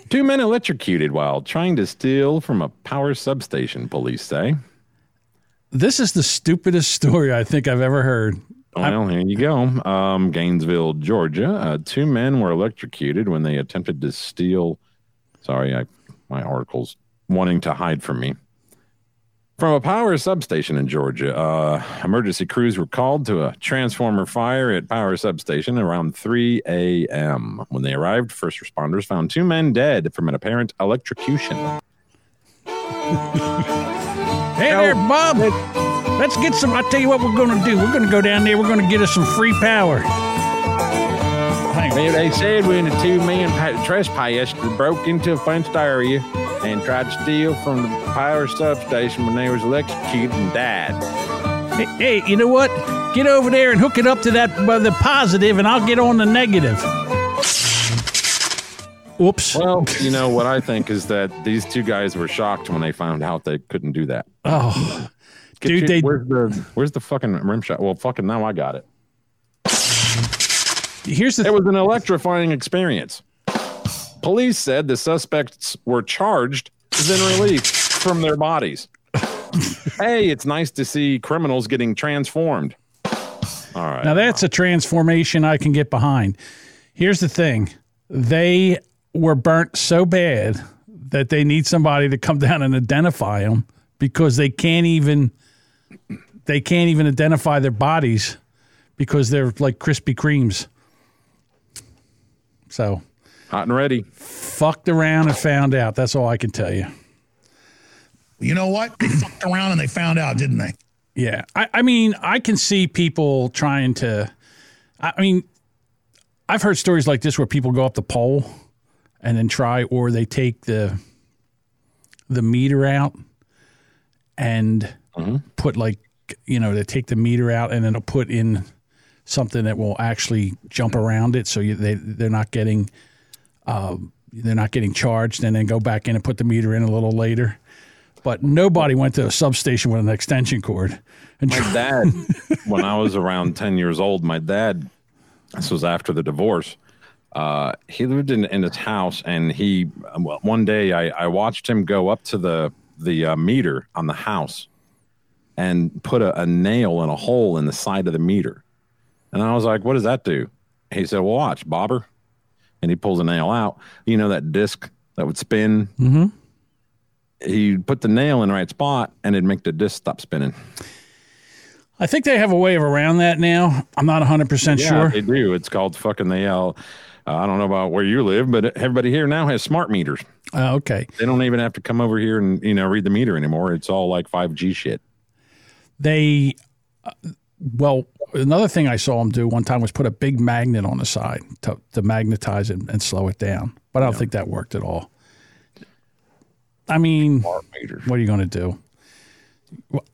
Two men electrocuted while trying to steal from a power substation. Police say. This is the stupidest story I think I've ever heard. Well, here you go. Um, Gainesville, Georgia. Uh, two men were electrocuted when they attempted to steal. Sorry, I, my article's wanting to hide from me. From a power substation in Georgia, uh, emergency crews were called to a transformer fire at power substation around 3 a.m. When they arrived, first responders found two men dead from an apparent electrocution. Hey there, Bob. Let's get some. I'll tell you what we're going to do. We're going to go down there. We're going to get us some free power. Well, they said when the two men pa- trespassed, broke into a fenced area and tried to steal from the power substation when they was electrocuted and died. Hey, hey, you know what? Get over there and hook it up to that uh, the positive, and I'll get on the negative. Whoops. Well, you know what I think is that these two guys were shocked when they found out they couldn't do that. Oh, Get dude, you- they where's the where's the fucking rim shot? Well, fucking now I got it. Here's the. It was an electrifying experience. Police said the suspects were charged, then released from their bodies. hey, it's nice to see criminals getting transformed. All right. Now that's a transformation I can get behind. Here's the thing: they were burnt so bad that they need somebody to come down and identify them because they can't even they can't even identify their bodies because they're like Krispy Kremes. So hot and ready. Fucked around and found out. That's all I can tell you. You know what? They fucked around and they found out, didn't they? Yeah. I, I mean, I can see people trying to. I I mean, I've heard stories like this where people go up the pole and then try, or they take the the meter out and put like you know they take the meter out and then they'll put in something that will actually jump around it, so you, they they're not getting um, they're not getting charged, and then go back in and put the meter in a little later. But nobody went to a substation with an extension cord. And My dad, when I was around 10 years old, my dad, this was after the divorce, uh, he lived in, in his house and he, well, one day I, I watched him go up to the, the uh, meter on the house and put a, a nail in a hole in the side of the meter. And I was like, what does that do? He said, well, watch, bobber. And he pulls a nail out. You know, that disc that would spin. Mm-hmm. He put the nail in the right spot and it'd make the disc stop spinning. I think they have a way of around that now. I'm not 100 percent Yeah, sure. they do. It's called fucking the uh, I don't know about where you live, but everybody here now has smart meters. Uh, okay. They don't even have to come over here and you know read the meter anymore. It's all like 5G shit. They, uh, well, another thing I saw them do one time was put a big magnet on the side to, to magnetize it and slow it down. But I don't think that worked at all. I mean, what are you going to do? Well,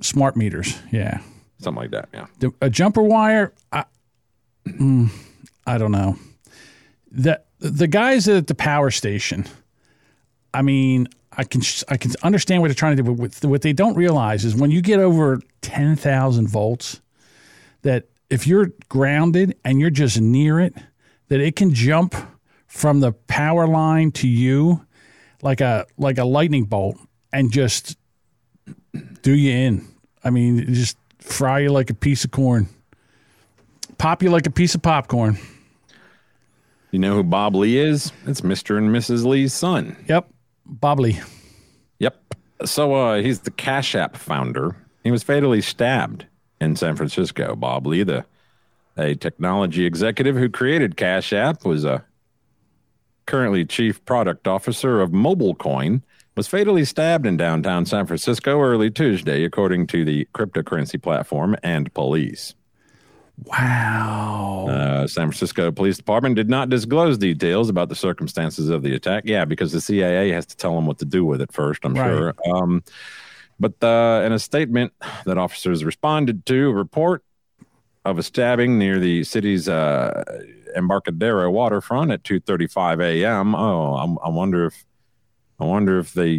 Smart meters, yeah. Something like that, yeah. The, a jumper wire, I, mm, I don't know. The the guys at the power station, I mean, I can I can understand what they're trying to do, but what, they don't realize is when you get over ten thousand volts, that if you're grounded and you're just near it, that it can jump from the power line to you like a like a lightning bolt and just do you in. I mean, just fry you like a piece of corn, pop you like a piece of popcorn. You know who Bob Lee is? It's Mr. and Mrs. Lee's son. Yep, Bob Lee. Yep. So uh, he's the Cash App founder. He was fatally stabbed in San Francisco. Bob Lee, the a technology executive who created Cash App, was a currently chief product officer of MobileCoin, was fatally stabbed in downtown San Francisco early Tuesday, according to the cryptocurrency platform and police. Wow. Uh, San Francisco Police Department did not disclose details about the circumstances of the attack. Yeah, because the CIA has to tell them what to do with it first, I'm Right. sure. Um, but uh, in a statement that officers responded to, a report of a stabbing near the city's uh, Embarcadero waterfront at 2:35 a.m. Oh, I'm, I wonder if I wonder if they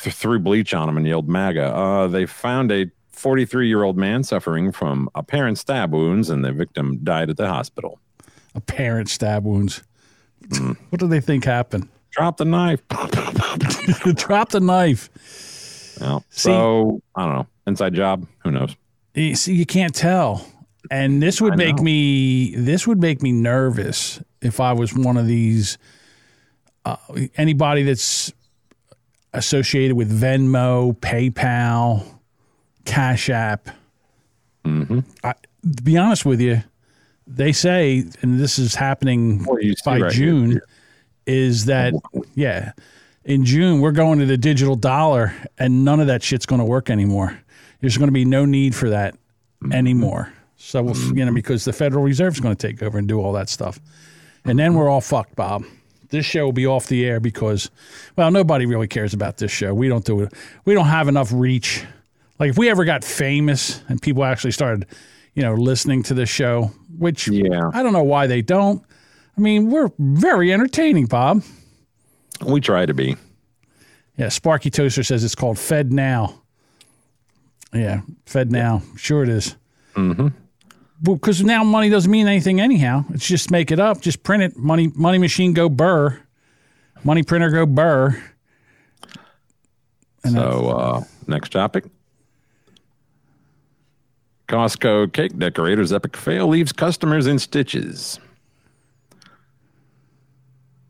th- threw bleach on him and yelled MAGA. Uh, they found a 43 year old man suffering from apparent stab wounds, and the victim died at the hospital. Apparent stab wounds. What do they think happened? Drop the knife. Drop the knife. Well, so I don't know. Inside job. Who knows? You see, you can't tell. And this would I make know. me this would make me nervous if I was one of these uh, anybody that's associated with Venmo, PayPal, Cash App. Mm-hmm. I, to be honest with you, they say, and this is happening by right. June, is that yeah, in June we're going to the digital dollar, and none of that shit's going to work anymore. There's going to be no need for that Mm-hmm. anymore. So we'll, you know, because the Federal Reserve is going to take over and do all that stuff, and then we're all fucked, Bob. This show will be off the air because, well, nobody really cares about this show. We don't do it. We don't have enough reach. Like if we ever got famous and people actually started, you know, listening to this show, which Yeah. I don't know why they don't. I mean, we're very entertaining, Bob. We try to be. Yeah, Sparky Toaster says it's called FedNow. Yeah, FedNow. Sure it is. Mm-hmm. Because now money doesn't mean anything anyhow. It's just make it up, just print it. Money, money machine go burr. Money printer go burr. And So uh, next topic. Costco cake decorators epic fail leaves customers in stitches.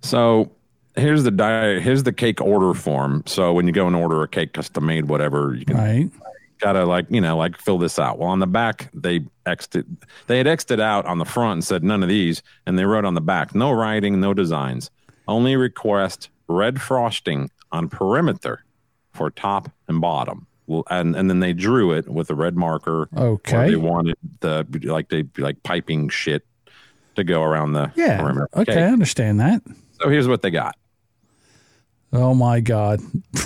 So here's the di- here's the cake order form. So when you go and order a cake custom made, whatever, you can Right. gotta like you know like fill this out. Well, on the back they xed it, they had xed it out on the front and said none of these, and they wrote on the back no writing, no designs, only request red frosting on perimeter for top and bottom. Well, and and then they drew it with a red marker. Okay. they wanted the like they like piping shit to go around the Yeah. perimeter. Okay, I understand that. So here's what they got. Oh my God.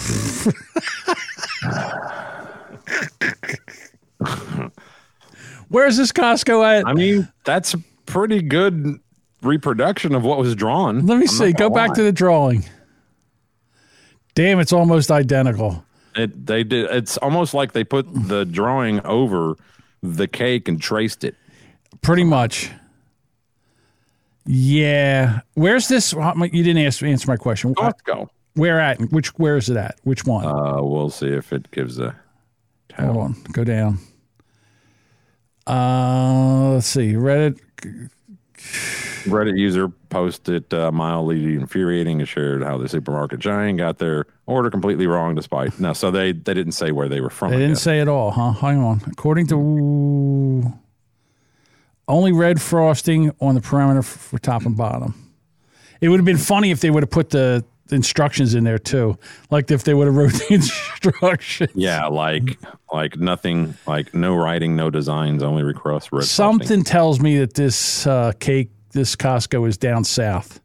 Where's this Costco at? I mean, that's a pretty good reproduction of what was drawn. Let me I'm see. Go back lie. to the drawing. Damn, it's almost identical. It they did. It's almost like they put the drawing over the cake and traced it. Pretty much. Yeah. Where's this? You didn't ask, answer my question. Costco. Where at? Which? Where is it at? Which one? Uh, we'll see if it gives a. Hold on. Go down. Uh, let's see. Reddit. Reddit user posted uh, mildly infuriating and shared how the supermarket giant got their order completely wrong despite no. So they they didn't say where they were from. They I didn't guess. say at all, huh? Hang on. According to only red frosting on the perimeter for top and bottom. It would have been funny if they would have put the instructions in there too, like if they would have wrote the instructions. Yeah, like like nothing, like no writing, no designs, only request red. Something tells me that this uh, cake, this Costco, is down south.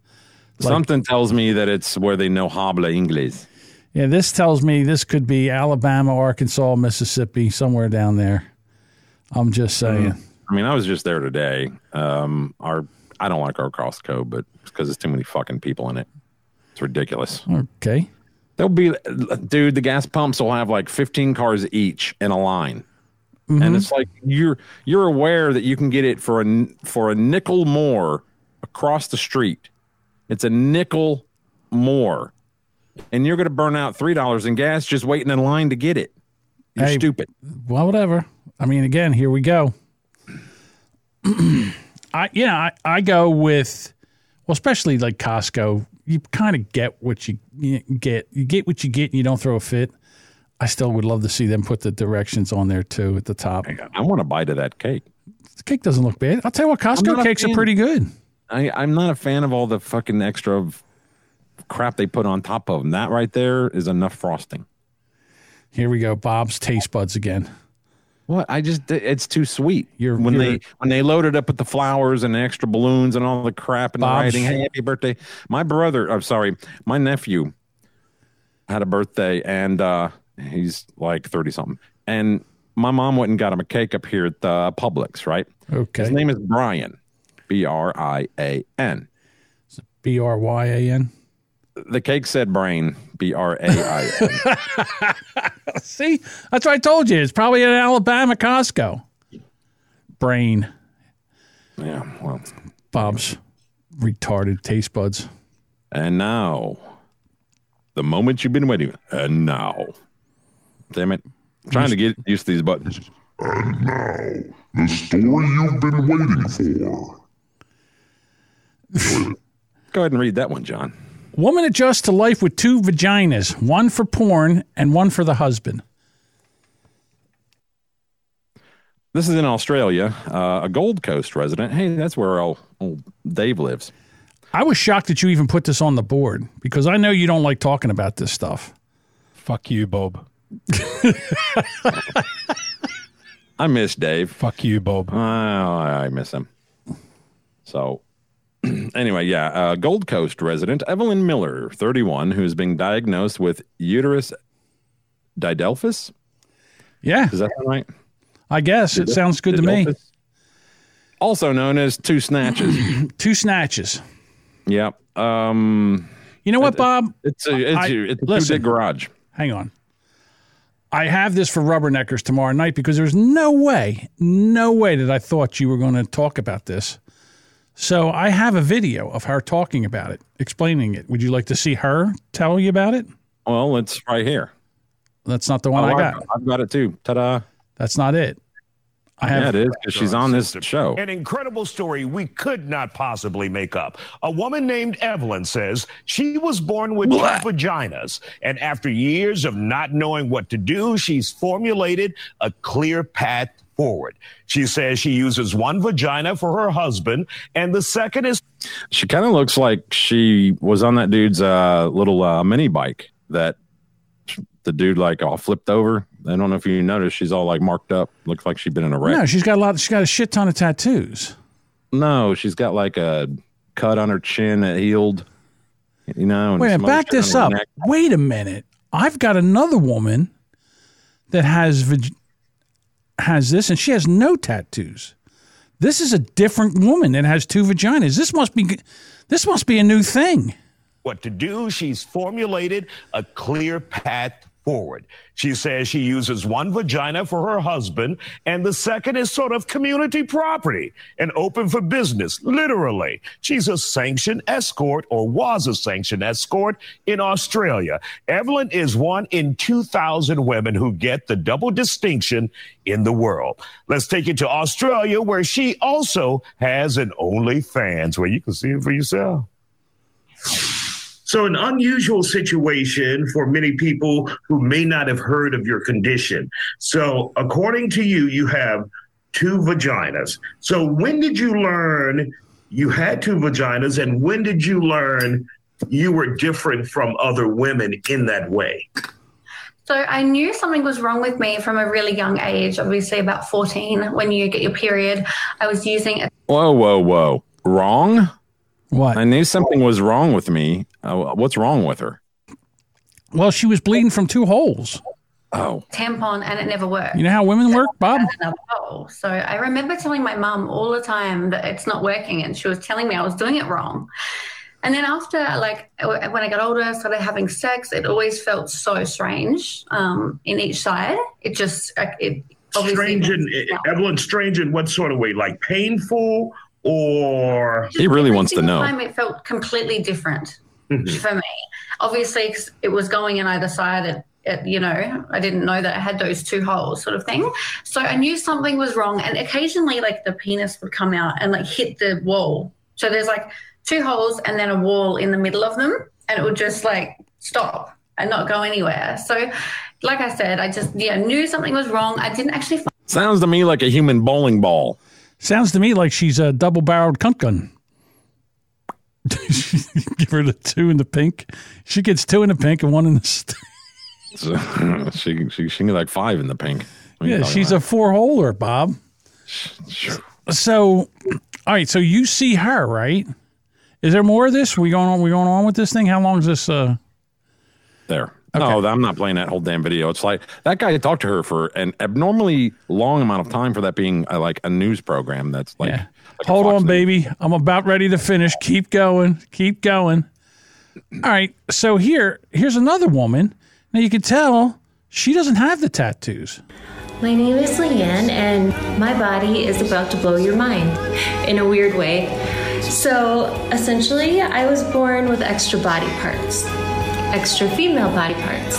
Like- Something tells me that it's where they know habla English. Yeah, this tells me this could be Alabama, Arkansas, Mississippi, somewhere down there. I'm just saying. I mean, I was just there today. Um, our I don't like our Costco, but because there's too many fucking people in it. It's ridiculous. Okay. There'll be, dude. The gas pumps will have like 15 cars each in a line, Mm-hmm. and it's like you're you're aware that you can get it for a for a nickel more across the street. It's a nickel more, and you're going to burn out three dollars in gas just waiting in line to get it. You're Hey, stupid. Well, whatever. I mean, again, here we go. I yeah, I, I go with well, especially like Costco. You kind of get what you, you get. You get what you get, and you don't throw a fit. I still would love to see them put the directions on there too at the top. I want to bite of that cake. The cake doesn't look bad. I'll tell you what, Costco cakes are pretty good. I, I'm not a fan of all the fucking extra of crap they put on top of them. That right there is enough frosting. Here we go, Bob's taste buds again. What? I just it's too sweet. You're when you're- they when they loaded up with the flowers and the extra balloons and all the crap and the writing. Hey, happy birthday! My brother, I'm sorry, my nephew had a birthday and uh he's like thirty something. And my mom went and got him a cake up here at the Publix. Right? Okay. His name is Brian, B R I A N. B R Y A N. The cake said brain, B R A I N. See, that's what I told you. It's probably an Alabama Costco. Brain. Yeah, well, Bob's retarded taste buds. And now, the moment you've been waiting. And now, damn it, I'm trying to get used to these buttons. And now, the story you've been waiting for. Go ahead and read that one, John. Woman adjusts to life with two vaginas, one for porn and one for the husband. This is in Australia. Uh, a Gold Coast resident. Hey, that's where old, old Dave lives. I was shocked that you even put this on the board because I know you don't like talking about this stuff. Fuck you, Bob. I miss Dave. Fuck you, Bob. Oh, I miss him. So, anyway, yeah, uh, Gold Coast resident Evelyn Miller, 31, who's being diagnosed with uterus didelphys. Yeah. Is that right? I guess it sounds good to me. Also known as two snatches. two snatches. Yep. Um, You know what, Bob? It's a it's, I- a, it's a listen. garage. Hang on. I have this for Rubberneckers tomorrow night because there's no way, no way that I thought you were going to talk about this. So I have a video of her talking about it, explaining it. Would you like to see her tell you about it? Well, it's right here. That's not the one Oh, I got. I've got it too. Ta-da! That's not it. I have. yeah, it is because she's on this show. An incredible story we could not possibly make up. A woman named Evelyn says she was born with two vaginas, and after years of not knowing what to do, she's formulated a clear path forward. She says she uses one vagina for her husband, and the second is She kind of looks like she was on that dude's uh, little uh, mini bike that the dude like all flipped over. I don't know if you noticed. She's all like marked up. Looks like she's been in a wreck. No, she's got a lot. She's got a shit ton of tattoos. No, she's got like a cut on her chin that healed. You know. and Wait, a some back this up. neck. Wait a minute. I've got another woman that has vag- has this, and she has no tattoos. This is a different woman that has two vaginas. This must be this must be a new thing. what to do. She's formulated a clear path forward. She says she uses one vagina for her husband, and the second is sort of community property and open for business, literally. She's a sanctioned escort or was a sanctioned escort in Australia. Evelyn is one in 2,000 women who get the double distinction in the world. Let's take it to Australia, where she also has an OnlyFans, where you can see it for yourself. So, an unusual situation for many people who may not have heard of your condition. So, according to you, you have two vaginas. So, when did you learn you had two vaginas, and when did you learn you were different from other women in that way? So I knew something was wrong with me from a really young age, obviously about 14 when you get your period. I was using a Whoa, whoa, whoa! Wrong? What? I knew something was wrong with me. Uh, what's wrong with her? Well, she was bleeding from two holes. Oh, tampon and it never worked. You know how women work, Bob? Another hole. So I remember telling my mum all the time that it's not working, and she was telling me I was doing it wrong. And then after, like, when I got older, started having sex, it always felt so strange um, in each side. It just, like, it obviously. Strange in Evelyn, strange in what sort of way? Like painful or He really wants to single know. Time it felt completely different Mhm. for me. Obviously, 'cause it was going in either side. It, it, you know, I didn't know that it had those two holes, sort of thing. So I knew something was wrong, and occasionally, like the penis would come out and like hit the wall. So there's like two holes and then a wall in the middle of them, and it would just like stop and not go anywhere. So, like I said, I just yeah knew something was wrong. I didn't actually. Find Sounds to me like a human bowling ball. Sounds to me like she's a double barreled cunt gun. Give her the two in the pink. She gets two in the pink and one in the. St- So, she, she she can get like five in the pink. Are yeah, she's about? a four holer, Bob. Sure. So, all right. So you see her, right? Is there more of this? We going on? We going on with this thing? How long is this? Uh, there. No, I'm not playing that whole damn video. It's like that guy talked to her for an abnormally long amount of time for that being uh, like a news program. That's like, like Hold Fox on, News. baby. I'm about ready to finish. Keep going. Keep going. All right. So here, here's another woman. Now you can tell she doesn't have the tattoos. My name is Leanne, and my body is about to blow your mind in a weird way. So, essentially, I was born with extra body parts, extra female body parts.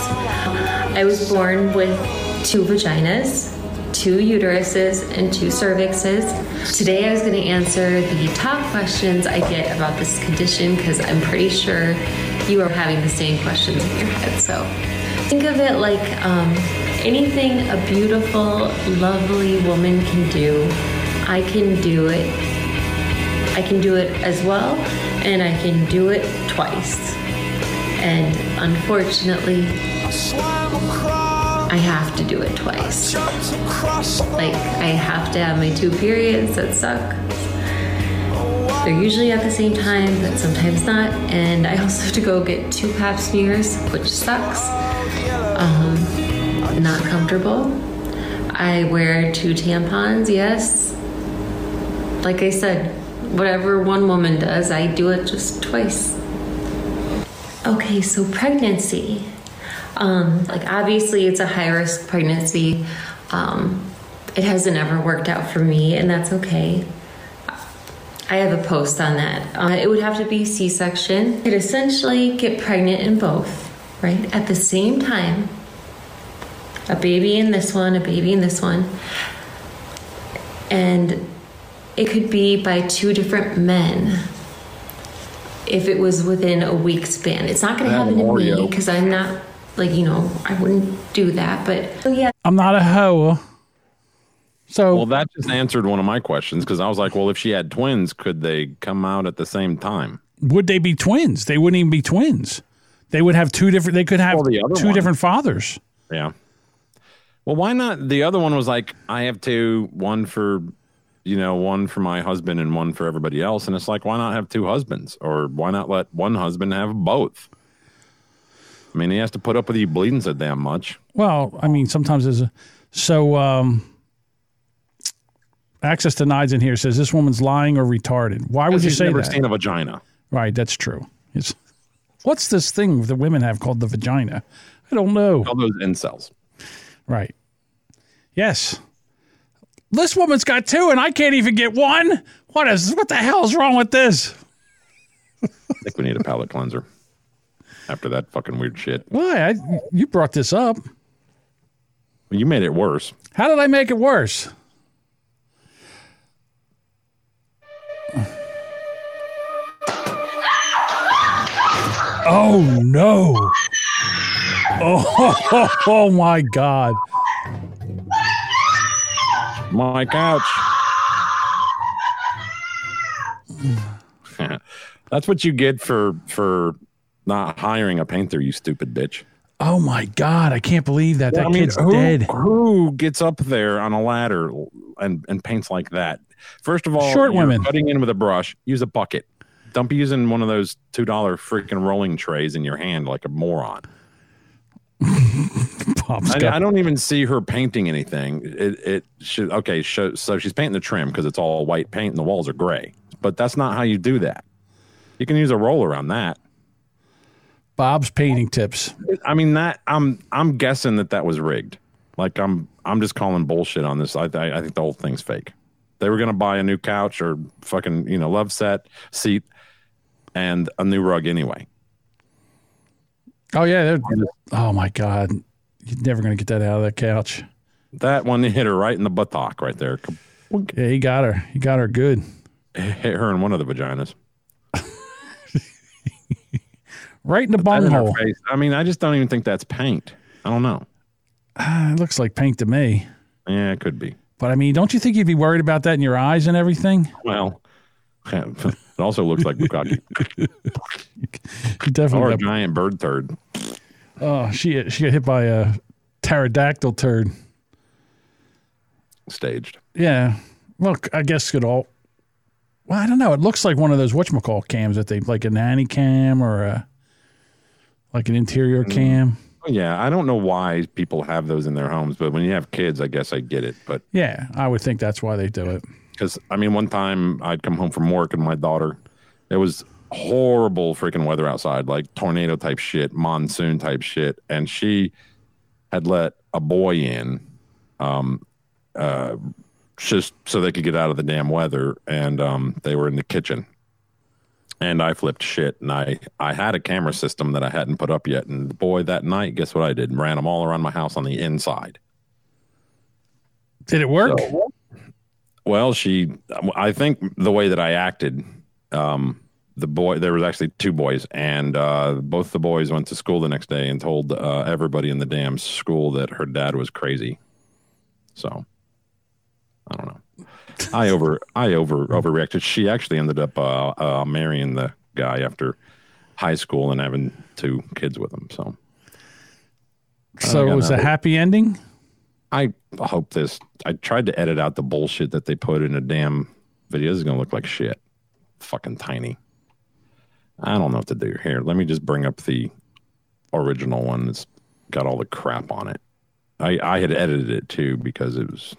I was born with two vaginas, two uteruses, and two cervixes. Today, I was going to answer the top questions I get about this condition because I'm pretty sure you are having the same questions in your head. So, think of it like um, anything a beautiful, lovely woman can do, I can do it. I can do it as well, and I can do it twice. And unfortunately, I have to do it twice. Like, I have to have my two periods that suck. They're usually at the same time, but sometimes not. And I also have to go get two pap smears, which sucks. Um, not comfortable. I wear two tampons, yes. Like I said, whatever one woman does, I do it just twice. Okay, so pregnancy. Um, like obviously, it's a high risk pregnancy. Um, it hasn't ever worked out for me, and that's okay. I have a post on that. Uh, it would have to be C section. Could essentially get pregnant in both, right? At the same time. A baby in this one, a baby in this one. And it could be by two different men if it was within a week span. It's not going to happen to me because I'm not, like, you know, I wouldn't do that. But so yeah, I'm not a hoe. So well, that just answered one of my questions because I was like, well, if she had twins, could they come out at the same time? Would they be twins? They wouldn't even be twins. They would have two different. They could have the two one. different fathers. Yeah. Well, why not? The other one was like, I have two, one for, you know, one for my husband and one for everybody else. And it's like, why not have two husbands? Or why not let one husband have both? I mean, he has to put up with you bleeding so damn much. Well, I mean, sometimes there's a. So, um, Access denied in here says this woman's lying or retarded. Why would you say never that? seen a vagina. Right, that's true. It's, what's this thing that women have called the vagina? I don't know. All those incels. Right. Yes. This woman's got two, and I can't even get one. What is? What the hell's wrong with this? I think we need a palate cleanser. After that fucking weird shit. Why? I, you brought this up. Well, you made it worse. How did I make it worse? Oh no! Oh, oh, my God! My couch. That's what you get for for not hiring a painter, you stupid bitch. Oh my God! I can't believe that that I mean, kid's who, dead. Who gets up there on a ladder and, and paints like that? First of all, Short women. cutting in with a brush. Use a bucket. Don't be using one of those two dollar freaking rolling trays in your hand like a moron. I, I don't even see her painting anything. It, it should okay. So, so she's painting the trim because it's all white paint and the walls are gray. But that's not how you do that. You can use a roller on that. Bob's painting tips. I mean that I'm I'm guessing that that was rigged. Like I'm I'm just calling bullshit on this. I I, I think the whole thing's fake. They were gonna buy a new couch or fucking you know love set seat and a new rug anyway. Oh yeah. they're- Oh my God! You're never gonna get that out of that couch. That one hit her right in the buttock right there. Yeah, he got her. He got her good. Hit her in one of the vaginas. Right in the her face. I mean, I just don't even think that's paint. I don't know. Ah, it looks like paint to me. Yeah, it could be. But I mean, don't you think you'd be worried about that in your eyes and everything? Well, it also looks like bukkake. Definitely. or a got- giant bird turd. oh, she she got hit by a pterodactyl turd. Staged. Yeah. Well, I guess it all. Well, I don't know. It looks like one of those whatchamacall cams that they like a nanny cam or a like an interior Mm. cam. Yeah, I don't know why people have those in their homes, but when you have kids, I guess I get it. But Yeah, I would think that's why they do it. Because I mean, one time I'd come home from work and my daughter, it was horrible freaking weather outside, like tornado type shit, monsoon type shit, and she had let a boy in, um, uh, just so they could get out of the damn weather, and um, they were in the kitchen. And I flipped shit, and I I had a camera system that I hadn't put up yet, and boy, that night, guess what I did? Ran them all around my house on the inside. Did it work? Well, she, I think the way that I acted, um, the boy, there was actually two boys, and uh, both the boys went to school the next day and told uh, everybody in the damn school that her dad was crazy. So, I don't know. I over, I over, overreacted. She actually ended up uh, uh, marrying the guy after high school and having two kids with him. So, So it was a happy ending. I hope this. I tried to edit out the bullshit that they put in a damn video. This is gonna look like shit. Fucking tiny. I don't know what to do here. Let me just bring up the original one that's got all the crap on it. I I had edited it too because it was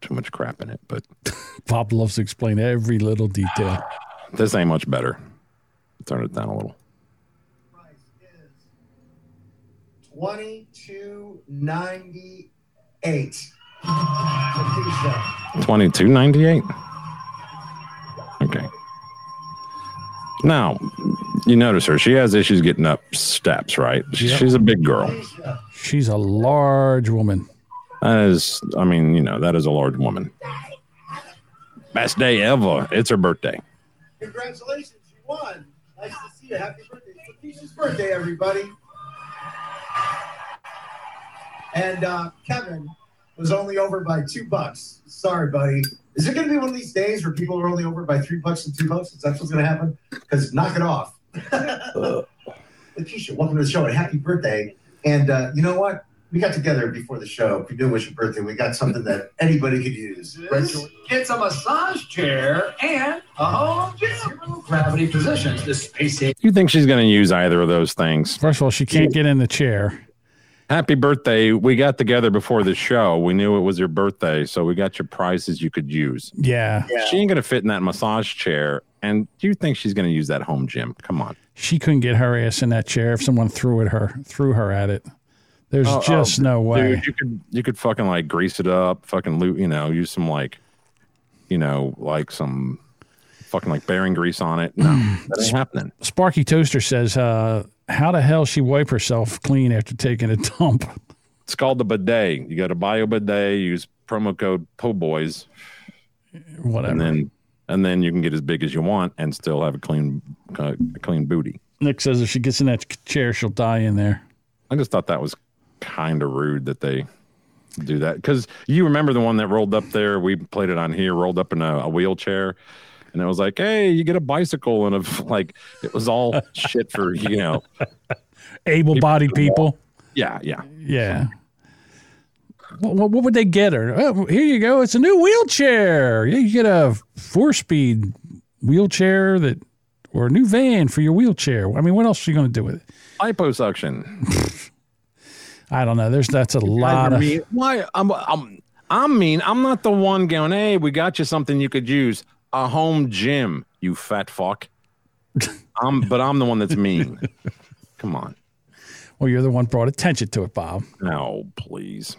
too much crap in it. But Pop loves to explain every little detail. this ain't much better. Turn it down a little. Twenty-two ninety-eight. Twenty two ninety eight. Twenty-two ninety-eight. Okay. Now, you notice her. She has issues getting up steps, right? She- Yep. She's a big girl. She's a large woman. That is, I mean, you know, that is a large woman. Best day ever. It's her birthday. Congratulations, you won. Nice to see you. Happy birthday. It's Lakeisha's birthday, everybody. And uh, Kevin was only over by two bucks. Sorry, buddy. Is it going to be one of these days where people are only over by three bucks and two bucks? Is that what's going to happen? Because knock it off. Lakeisha, welcome to the show and happy birthday. And uh, you know what? We got together before the show. We do wish you birthday. We got something that anybody could use. Right, George? It's a massage chair and a home gym. Gravity positions. The space You think she's going to use either of those things? First of all, she can't get in the chair. Happy birthday. We got together before the show. We knew it was your birthday, so we got your prizes you could use. Yeah. She ain't going to fit in that massage chair. And do you think she's going to use that home gym? Come on. She couldn't get her ass in that chair if someone threw at her, threw her at it. There's Oh, just oh, no way. Dude, you could you could fucking like grease it up, fucking loot, you know, use some like, you know, like some fucking like bearing grease on it. No, that ain't happening. Sparky Toaster says, uh, "How the hell she wipe herself clean after taking a dump?" It's called the bidet. You got to buy a bidet. Use promo code POBOYS, Whatever. and then and then you can get as big as you want and still have a clean uh, a clean booty. Nick says if she gets in that chair, she'll die in there. I just thought that was kind of rude that they do that because you remember the one that rolled up there. We played it on here, rolled up in a, a wheelchair, and it was like, "Hey, you get a bicycle," and a, like it was all shit for you know, Able-bodied people. yeah, yeah. Yeah. What, what, would they get her? Oh, here you go. It's a new wheelchair. You get a four-speed wheelchair that, or a new van for your wheelchair. I mean, what else are you going to do with it? Liposuction. I don't know. There's that's a lot of. mean. Why? I'm, I'm, I'm mean. I'm not the one going. Hey, we got you something you could use. A home gym. You fat fuck. I'm, but I'm the one that's mean. Come on. Well, you're the one brought attention to it, Bob. No, please.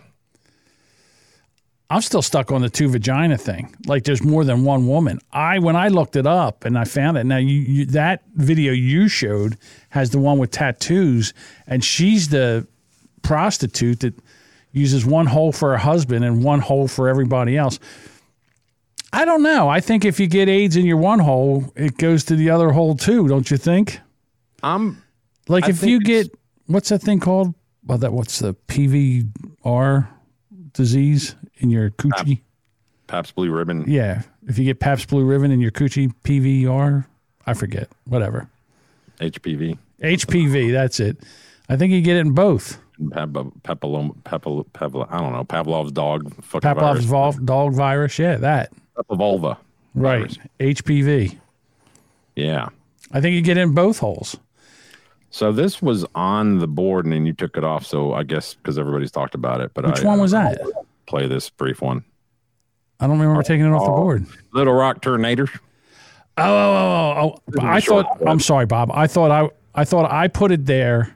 I'm still stuck on the two vagina thing. Like there's more than one woman. I when I looked it up and I found it. Now you, you that video you showed has the one with tattoos, and she's the prostitute that uses one hole for her husband and one hole for everybody else. I don't know. I think if you get AIDS in your one hole, it goes to the other hole too. Don't you think? I'm like I if you get what's that thing called? Well, that what's the PVR disease in your coochie? Pabst Blue Ribbon. Yeah, if you get Pabst Blue Ribbon in your coochie PVR, I forget. Whatever. HPV. HPV, that's it. I think you get it in both. Pepalom, Pepal, Pepal, I don't know. Pavlov's dog. Fucking Pavlov's virus. vol- dog virus, yeah, that. Pepavulva. Right. HPV. Yeah. I think you get in both holes. So this was on the board, and then you took it off. So I guess because everybody's talked about it. But Which I, one was uh, that? I'll Play this brief one. I don't remember taking it off the Oh, board. Little Rock Tornado. Oh, oh, oh, oh, oh. I thought. I'm sorry, Bob. I thought I, I thought I put it there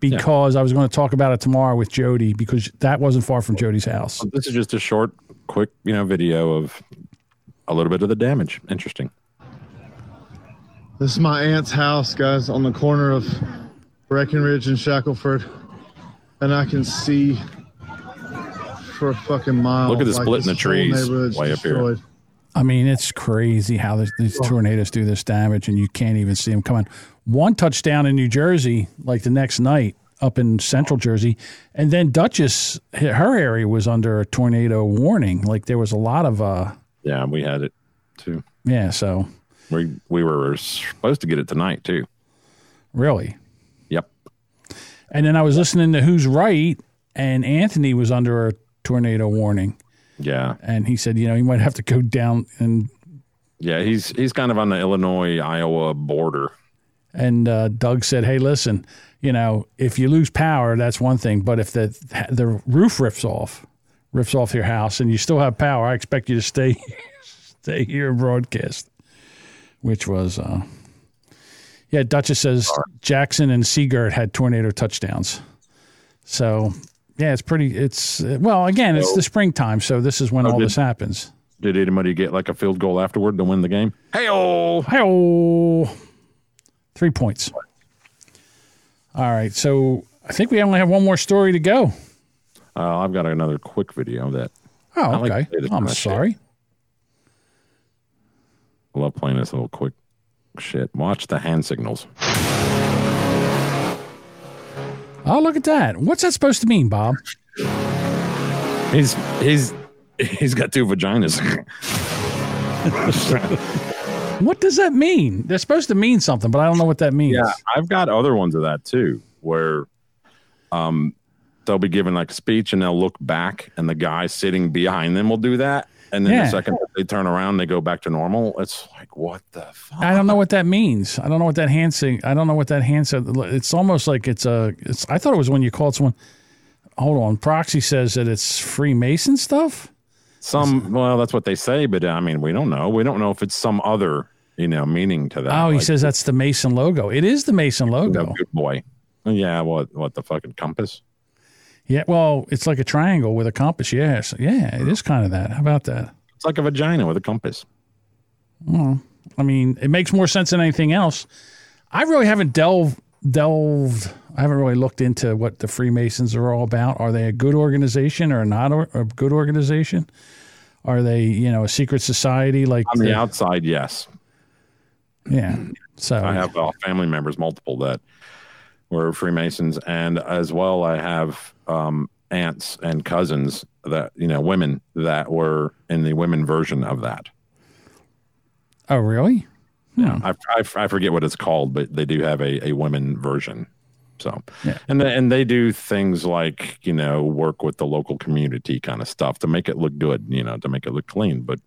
because I was going to talk about it tomorrow with Jody because that wasn't far from Jody's house. This is just a short, quick, you know, video of a little bit of the damage. Interesting. This is my aunt's house, guys, on the corner of Breckenridge and Shackleford. And I can see for a fucking mile. Look at the like, split in the trees way up here. I mean, it's crazy how this, these tornadoes do this damage, and you can't even see them coming. One touchdown in New Jersey, like the next night up in central Jersey, and then Duchess, her area was under a tornado warning. Like there was a lot of, uh, Yeah, we had it too. yeah. So We we were supposed to get it tonight too. really, Yep. and then I was listening to Who's Right, and Anthony was under a tornado warning, Yeah. and he said, you know, he might have to go down and Yeah, he's he's kind of on the Illinois Iowa border. And uh, Doug said, "Hey, listen, you know, if you lose power, that's one thing, but if the the roof rips off, rips off your house, and you still have power, I expect you to stay stay here and broadcast." Which was, uh, yeah. Duchess says Jackson and Seagirt had tornado touchdowns. So, yeah, it's pretty. It's well, again, it's the springtime, so this is when Oh, all did- this happens. Did anybody get like a field goal afterward to win the game? Hey oh, hey oh, three points. All right, so I think we only have one more story to go. Uh, I've got another quick video that. Oh, like okay. to play this I'm of shit. sorry. I love playing this little quick shit. Watch the hand signals. Oh, look at that. What's that supposed to mean, Bob? He's he's he's got two vaginas. What does that mean? They're supposed to mean something, but I don't know what that means. Yeah, I've got other ones of that too, where um they'll be giving like a speech and they'll look back and the guy sitting behind them will do that. And then Yeah. the second they turn around, they go back to normal. It's like what the fuck? I don't know what that means. I don't know what that hand sig- I don't know what that hand said. It's almost like it's a. It's. I thought it was when you called someone. hold on. Proxy says that it's Freemason stuff. Some, well, that's what they say, but I mean, we don't know. We don't know if it's some other, you know, meaning to that. Oh, he Like, says that's the Mason logo. It is the Mason logo. good boy. Yeah, what, what the fucking compass? Yeah, well, it's like a triangle with a compass. Yes, yeah, it is kind of that. How about that? It's like a vagina with a compass. Well, I mean, it makes more sense than anything else. I really haven't delved delved. I haven't really looked into what the Freemasons are all about. Are they a good organization or not a good organization? Are they, you know, a secret society like On the outside, yes. Yeah. So I have uh, family members, multiple that were Freemasons, and as well, I have um, aunts and cousins that you know, women that were in the women version of that. Oh, really? Yeah, I, I, I forget what it's called, but they do have a, a women version. So, Yeah. and they, and they do things like you know work with the local community kind of stuff to make it look good, you know, to make it look clean. But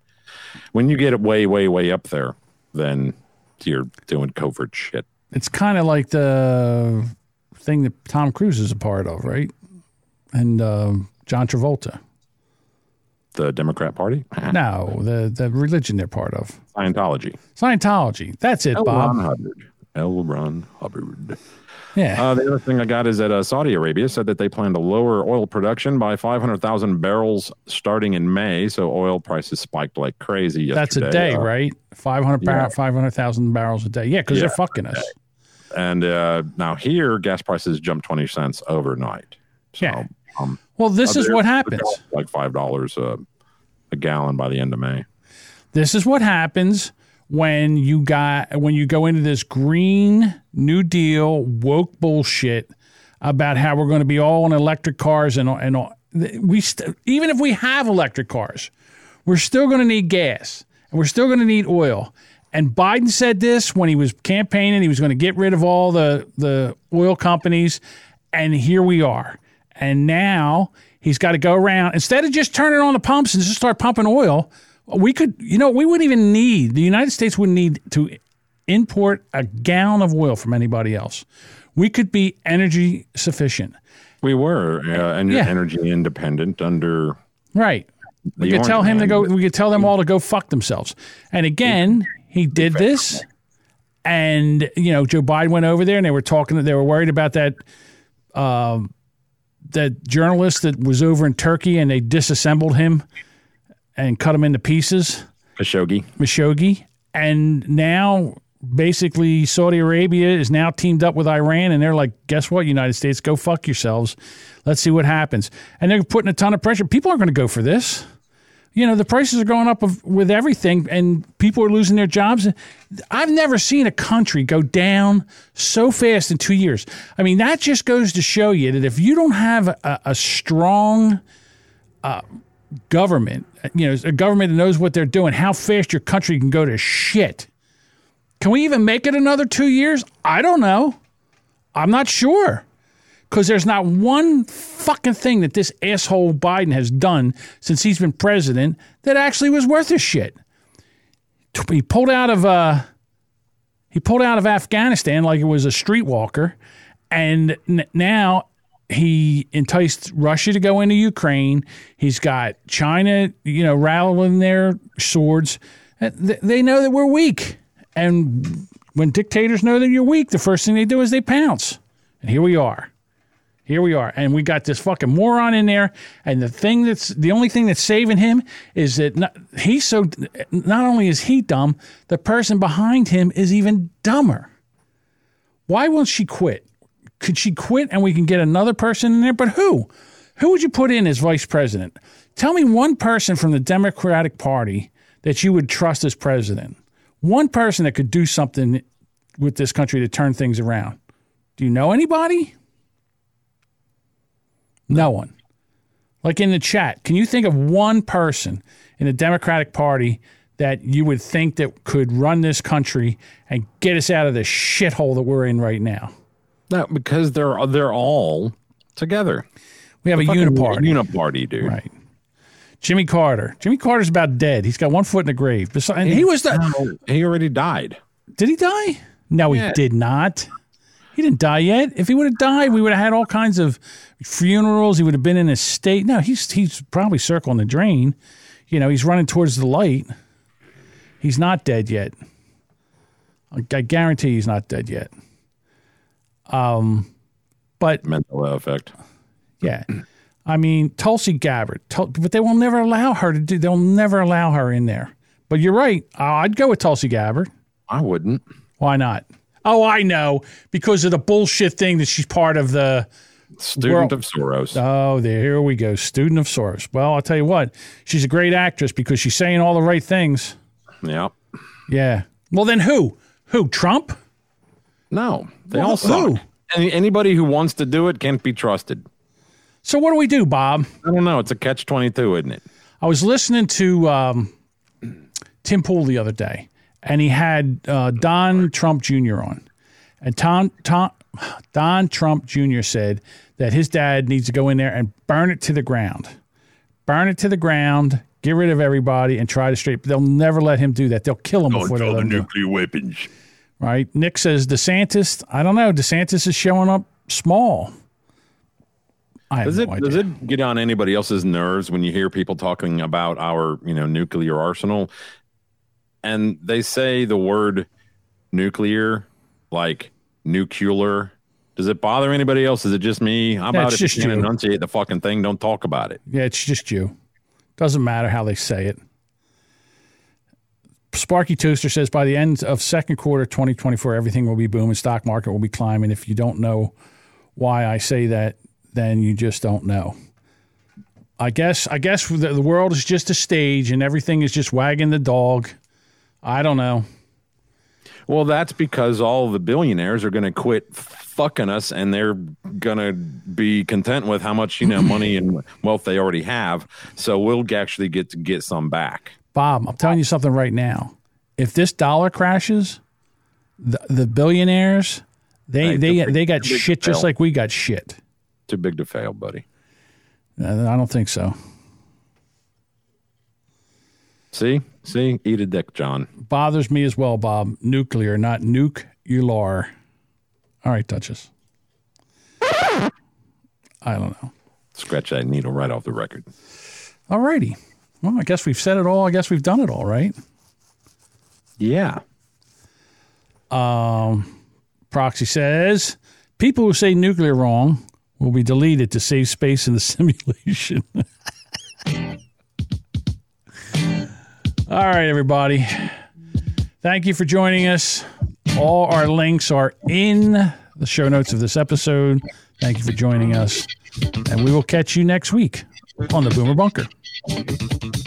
when you get it way, way, way up there, then you're doing covert shit. It's kind of like the thing that Tom Cruise is a part of, right? And um John Travolta. The Democrat Party, No, the the religion they're part of. Scientology. Scientology. That's it, L. Bob. L. Ron Hubbard. Yeah. Uh, the other thing I got is that uh, Saudi Arabia said that they plan to lower oil production by 500,000 barrels starting in May. So oil prices spiked like crazy. That's a day, Uh, right? 500 bar- yeah. 500,000 barrels a day. Yeah, because they're fucking us. And uh, now here, gas prices jumped 20 cents overnight. So, Yeah. Um, Well, this uh, is what happens. Like $5 a, a gallon by the end of May. This is what happens when you got when you go into this green new deal woke bullshit about how we're going to be all on electric cars and and all. we st- even if we have electric cars, we're still going to need gas and we're still going to need oil. And Biden said this when he was campaigning, he was going to get rid of all the the oil companies, and here we are. And now he's got to go around instead of just turning on the pumps and just start pumping oil. We could, you know, we wouldn't even need the United States wouldn't need to import a gallon of oil from anybody else. We could be energy sufficient. We were uh, en- Yeah. energy independent under Right. We could tell him to go. We could tell them all to go fuck themselves. And again, he did this. And you know, Joe Biden went over there, and they were talking. That they were worried about that. Um, that journalist that was over in Turkey, and they disassembled him and cut him into pieces. Khashoggi. Khashoggi, and now basically Saudi Arabia is now teamed up with Iran, and they're like, guess what, United States, go fuck yourselves. Let's see what happens. And they're putting a ton of pressure. People aren't going to go for this. You know, the prices are going up of, with everything, and people are losing their jobs. I've never seen a country go down so fast in two years. I mean, that just goes to show you that if you don't have a, a strong uh, government, you know, a government that knows what they're doing, how fast your country can go to shit. Can we even make it another two years? I don't know. I'm not sure. Because there's not one fucking thing that this asshole Biden has done since he's been president that actually was worth a shit. He pulled out of uh, he pulled out of Afghanistan like it was a streetwalker, and n- now he enticed Russia to go into Ukraine. He's got China, you know, rattling their swords. Uh, They know that we're weak, and when dictators know that you're weak, the first thing they do is they pounce. And here we are. Here we are, and we got this fucking moron in there. And the thing that's the only thing that's saving him is that not, he's so. Not only is he dumb, the person behind him is even dumber. Why won't she quit? Could she quit and we can get another person in there? But who? Who would you put in as vice president? Tell me one person from the Democratic Party that you would trust as president. One person that could do something with this country to turn things around. Do you know anybody? No one. Like in the chat, can you think of one person in the Democratic Party that you would think that could run this country and get us out of the shithole that we're in right now? No, because they're they're all together. We have The a uniparty. Uniparty, dude. Right. Jimmy Carter. Jimmy Carter's about dead. He's got one foot in the grave. Besi- And he was the. He already died. Did he die? No, Yeah. he did not. He didn't die yet. If he would have died, we would have had all kinds of funerals. He would have been in a state. No, he's he's probably circling the drain. You know, he's running towards the light. He's not dead yet. I guarantee he's not dead yet. Um, but mental effect. Yeah, I mean Tulsi Gabbard, Tul- but they will never allow her to do. They'll never allow her in there. But you're right. Uh, I'd go with Tulsi Gabbard. I wouldn't. Why not? Oh, I know because of the bullshit thing that she's part of the Student world- of Soros. Oh, there here we go. Student of Soros. Well, I'll tell you what. She's a great actress because she's saying all the right things. Yeah. Yeah. Well, then who? Who? Trump? No, they Well, all suck. who? Any, anybody who wants to do it can't be trusted. So what do we do, Bob? I don't know. It's a catch twenty two, isn't it? I was listening to um, Tim Pool the other day, and he had uh, Don Trump Jr. on, and Tom, Tom Don Trump Jr. said that his dad needs to go in there and burn it to the ground, burn it to the ground, get rid of everybody, and try to straight. They'll never let him do that. They'll kill him before they let him do it. nuclear weapons. Right? Nick says DeSantis. I don't know. DeSantis is showing up small. I Does no it idea. does it get on anybody else's nerves when you hear people talking about our you know nuclear arsenal, and they say the word nuclear like nuclear? Does it bother anybody else? Is it just me? How Yeah, about it's if just you can't you. enunciate the fucking thing? Don't talk about it. Yeah, it's just you. Doesn't matter how they say it. Sparky Toaster says by the end of second quarter 2024, everything will be booming. Stock market will be climbing. If you don't know why I say that, then you just don't know. I guess I guess the, the world is just a stage and everything is just wagging the dog. I don't know. Well, that's because all the billionaires are going to quit fucking us, and they're going to be content with how much you know money and wealth they already have. So we'll actually get to get some back. Bob, I'm telling you something right now. If this dollar crashes, the, the billionaires they Hey, they they got too big to shit just like we got shit. Too big to fail, buddy. Uh, I don't think so. See, see, eat a dick, John. Bothers me as well, Bob. Nuclear, not nuke You ular. All right, Duchess. I don't know. Scratch that needle right off the record. All righty. Well, I guess we've said it all. I guess we've done it all, right? Yeah. Um, Proxy says people who say nuclear wrong will be deleted to save space in the simulation. all right, everybody. Thank you for joining us. All our links are in the show notes of this episode. Thank you for joining us. And we will catch you next week on the Boomer Bunker. Thank you.